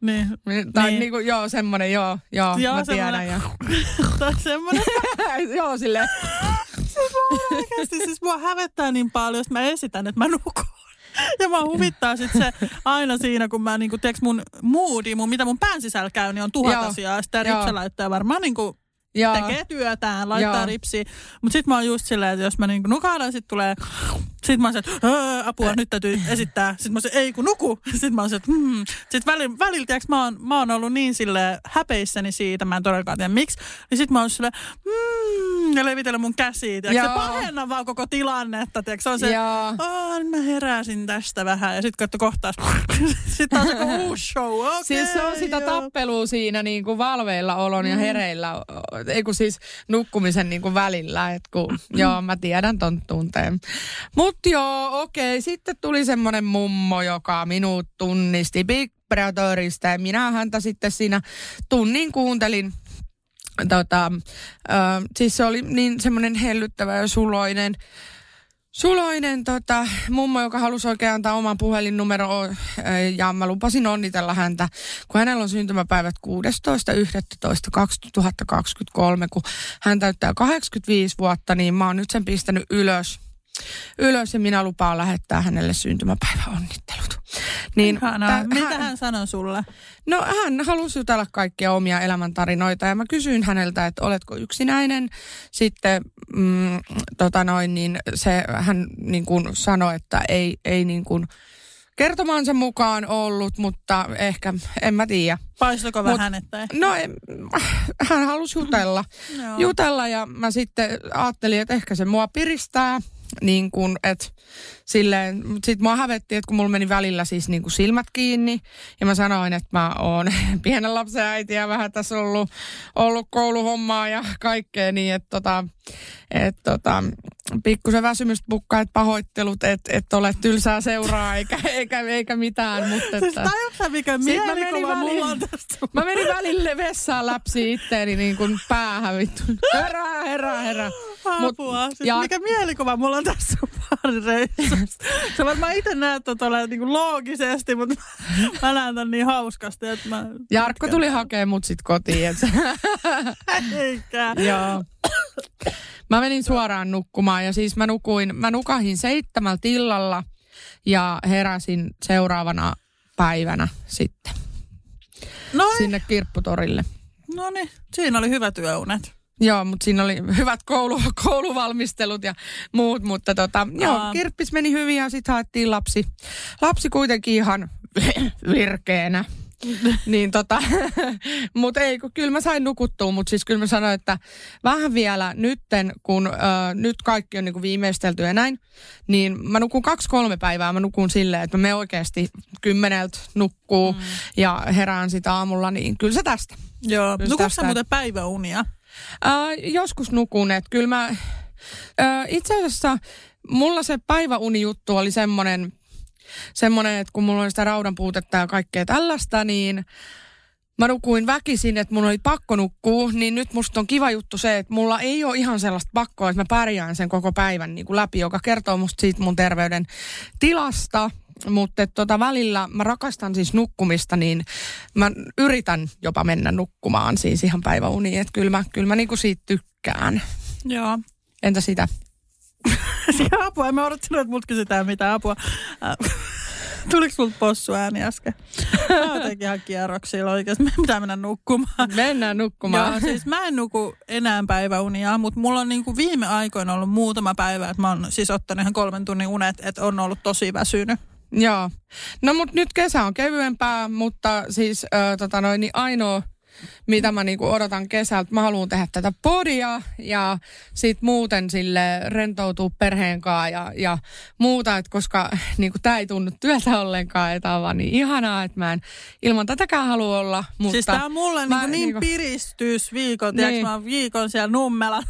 Niin. tai Niin. niin. niin kuin, joo, semmoinen, joo, joo, Joo, mä tiedän. Ja, [LAUGHS] Tai semmoinen. [LAUGHS] joo, silleen, siis mua oikeasti, siis mua hävettää niin paljon, että mä esitän, että mä nukun. Ja mä huvittaa sit se aina siinä, kun mä niinku, tiedätkö, mun moodi, mun, mitä mun pään sisällä käy, niin on tuhat Joo. asiaa. Joo. ripsä laittaa varmaan niinku joo, tekee työtään, laittaa Joo. ripsiä. Mutta sitten mä oon just silleen, että jos mä niinku nukahdan, sit tulee... Sitten mä oon se, että "Öö, apua, nyt täytyy esittää. Sitten mä oon se, ei kun nuku. [LAUGHS] Sitten mä oon se, että hmm. Sitten välillä, välillä tiiäks, mä, oon, mä oon ollut niin sille häpeissäni siitä, mä en todellakaan tiedä miksi. Niin sitten mä oon silleen, hmm, ja levitellä mun käsiä. Tiiäks, se pahenna vaan koko tilannetta. Tiiäks, se on se, Joo. Aa, nyt mä heräsin tästä vähän. Ja sitten katso kohtaus. [LAUGHS] sitten on se uusi show. Okay, Siis se on sitä joo. tappelua siinä niin kuin valveilla olon ja hereillä, ei kun siis nukkumisen niin kuin välillä. Et kun, [CLEARS THROAT] joo, mä tiedän ton tunteen. Mut Mutta joo, okei. Sitten tuli semmoinen mummo, joka minut tunnisti Big Brotherista ja minä häntä sitten siinä tunnin kuuntelin tota, ö, siis se oli niin semmoinen hellyttävä ja suloinen, suloinen tota, mummo, joka halusi oikein antaa oman puhelinnumero ja mä lupasin onnitella häntä, kun hänellä on syntymäpäivät 16.11.2023, kun hän täyttää 85 vuotta, niin mä oon nyt sen pistänyt ylös ylös ja minä lupaan lähettää hänelle syntymäpäiväonnittelut. Niin, T- Mitä hän, hän sanoi sulle? No hän halusi jutella kaikkia omia elämäntarinoita ja mä kysyin häneltä, että oletko yksinäinen. Sitten mm, tota noin, niin se, hän niin kuin sanoi, että ei, ei niin kuin kertomansa mukaan ollut, mutta ehkä, en mä tiedä. Paistuiko vähän, että No hän halusi jutella. jutella ja mä sitten ajattelin, että ehkä se mua piristää niin kuin, että silleen, sit mua hävetti, että kun mulla meni välillä siis niin kuin silmät kiinni ja mä sanoin, että mä oon [LAUGHS] pienen lapsen äiti ja vähän tässä ollut, ollut kouluhommaa ja kaikkea niin, että tota, et tota, pikkusen väsymystä pukkaa, että pahoittelut, että et ole tylsää seuraa eikä, [LAUGHS] eikä, eikä mitään. Mutta siis että, siis mikä mielikuva mulla on tästä. Mä menin välille vessaan läpsi itteeni niin kuin päähän vittu. Herää, herää, herää. Apua. Mut, siis ja... mikä mielikuva mulla on tässä baarireissussa. Sä varmaan itse näet tuolla niin loogisesti, mutta mä näen tämän niin hauskasti, että mä... Jarkko tuli hakemaan mut sit kotiin. Et... Eikä. Joo. Mä menin suoraan nukkumaan ja siis mä nukuin, mä nukahin seitsemältä illalla ja heräsin seuraavana päivänä sitten Noin. sinne kirpputorille. No niin, siinä oli hyvä työunet. Joo, mutta siinä oli hyvät koulu, [LAUGHS] kouluvalmistelut ja muut, mutta tota, joo, kirppis meni hyvin ja sitten haettiin lapsi. Lapsi kuitenkin ihan [LAUGHS] virkeänä. [LAUGHS] niin tota, mutta ei, kun kyllä mä sain nukuttua, mutta siis kyllä mä sanoin, että vähän vielä nytten, kun ö, nyt kaikki on niin kuin viimeistelty ja näin, niin mä nukun kaksi-kolme päivää, mä nukun silleen, että me oikeasti kymmeneltä nukkuu mm. ja herään sitä aamulla, niin kyllä se tästä. Joo, nukuuko sä muuten päiväunia? Äh, joskus nukun, että kyllä mä... Äh, itse asiassa mulla se päiväunijuttu oli semmoinen, semmoinen, että kun mulla oli sitä raudan puutetta ja kaikkea tällaista, niin mä nukuin väkisin, että mun oli pakko nukkua, niin nyt musta on kiva juttu se, että mulla ei ole ihan sellaista pakkoa, että mä pärjään sen koko päivän niin kuin läpi, joka kertoo musta siitä mun terveyden tilasta mutta tota, välillä mä rakastan siis nukkumista, niin mä yritän jopa mennä nukkumaan siis ihan päiväuniin. Että kyllä mä, kyllä mä niinku siitä tykkään. Joo. Entä sitä? [LAUGHS] apua, en mä odottanut, että mut kysytään mitään apua. Äh, tuliko sulta possu ääni äsken? Mä jotenkin ihan kierroksilla oikeasti. Me pitää mennä nukkumaan. Mennään nukkumaan. Joo, siis mä en nuku enää päiväunia, mutta mulla on niinku viime aikoina ollut muutama päivä, että mä oon siis ottanut ihan kolmen tunnin unet, että on ollut tosi väsynyt. Joo. No mutta nyt kesä on kevyempää, mutta siis ö, tota noin, niin ainoa mitä mä niinku odotan kesältä. Mä haluan tehdä tätä podia ja sit muuten sille rentoutua perheen kanssa ja, ja muuta, et koska niinku tää ei tunnu työtä ollenkaan, että on vaan niin ihanaa, että mä en ilman tätäkään halua olla. Mutta siis tää on mulle mä, niinku niin niinku, piristysviikon, niin. mä oon viikon siellä Nummela,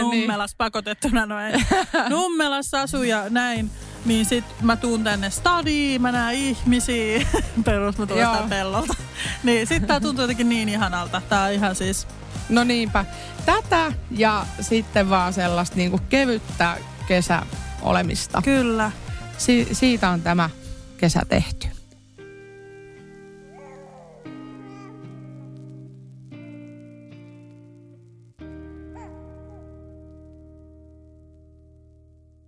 Nummelas [LAUGHS] niin. pakotettuna noin. [LAUGHS] Nummelassa asuu ja näin. Niin sit mä tuun tänne stadiin, mä näen ihmisiä. [LAUGHS] Perus mä tulen pellolta. [LAUGHS] Niin sit tää tuntuu jotenkin niin ihanalta. Tää on ihan siis... No niinpä. Tätä ja sitten vaan sellaista niinku kevyttä kesäolemista. Kyllä. Si- siitä on tämä kesä tehty.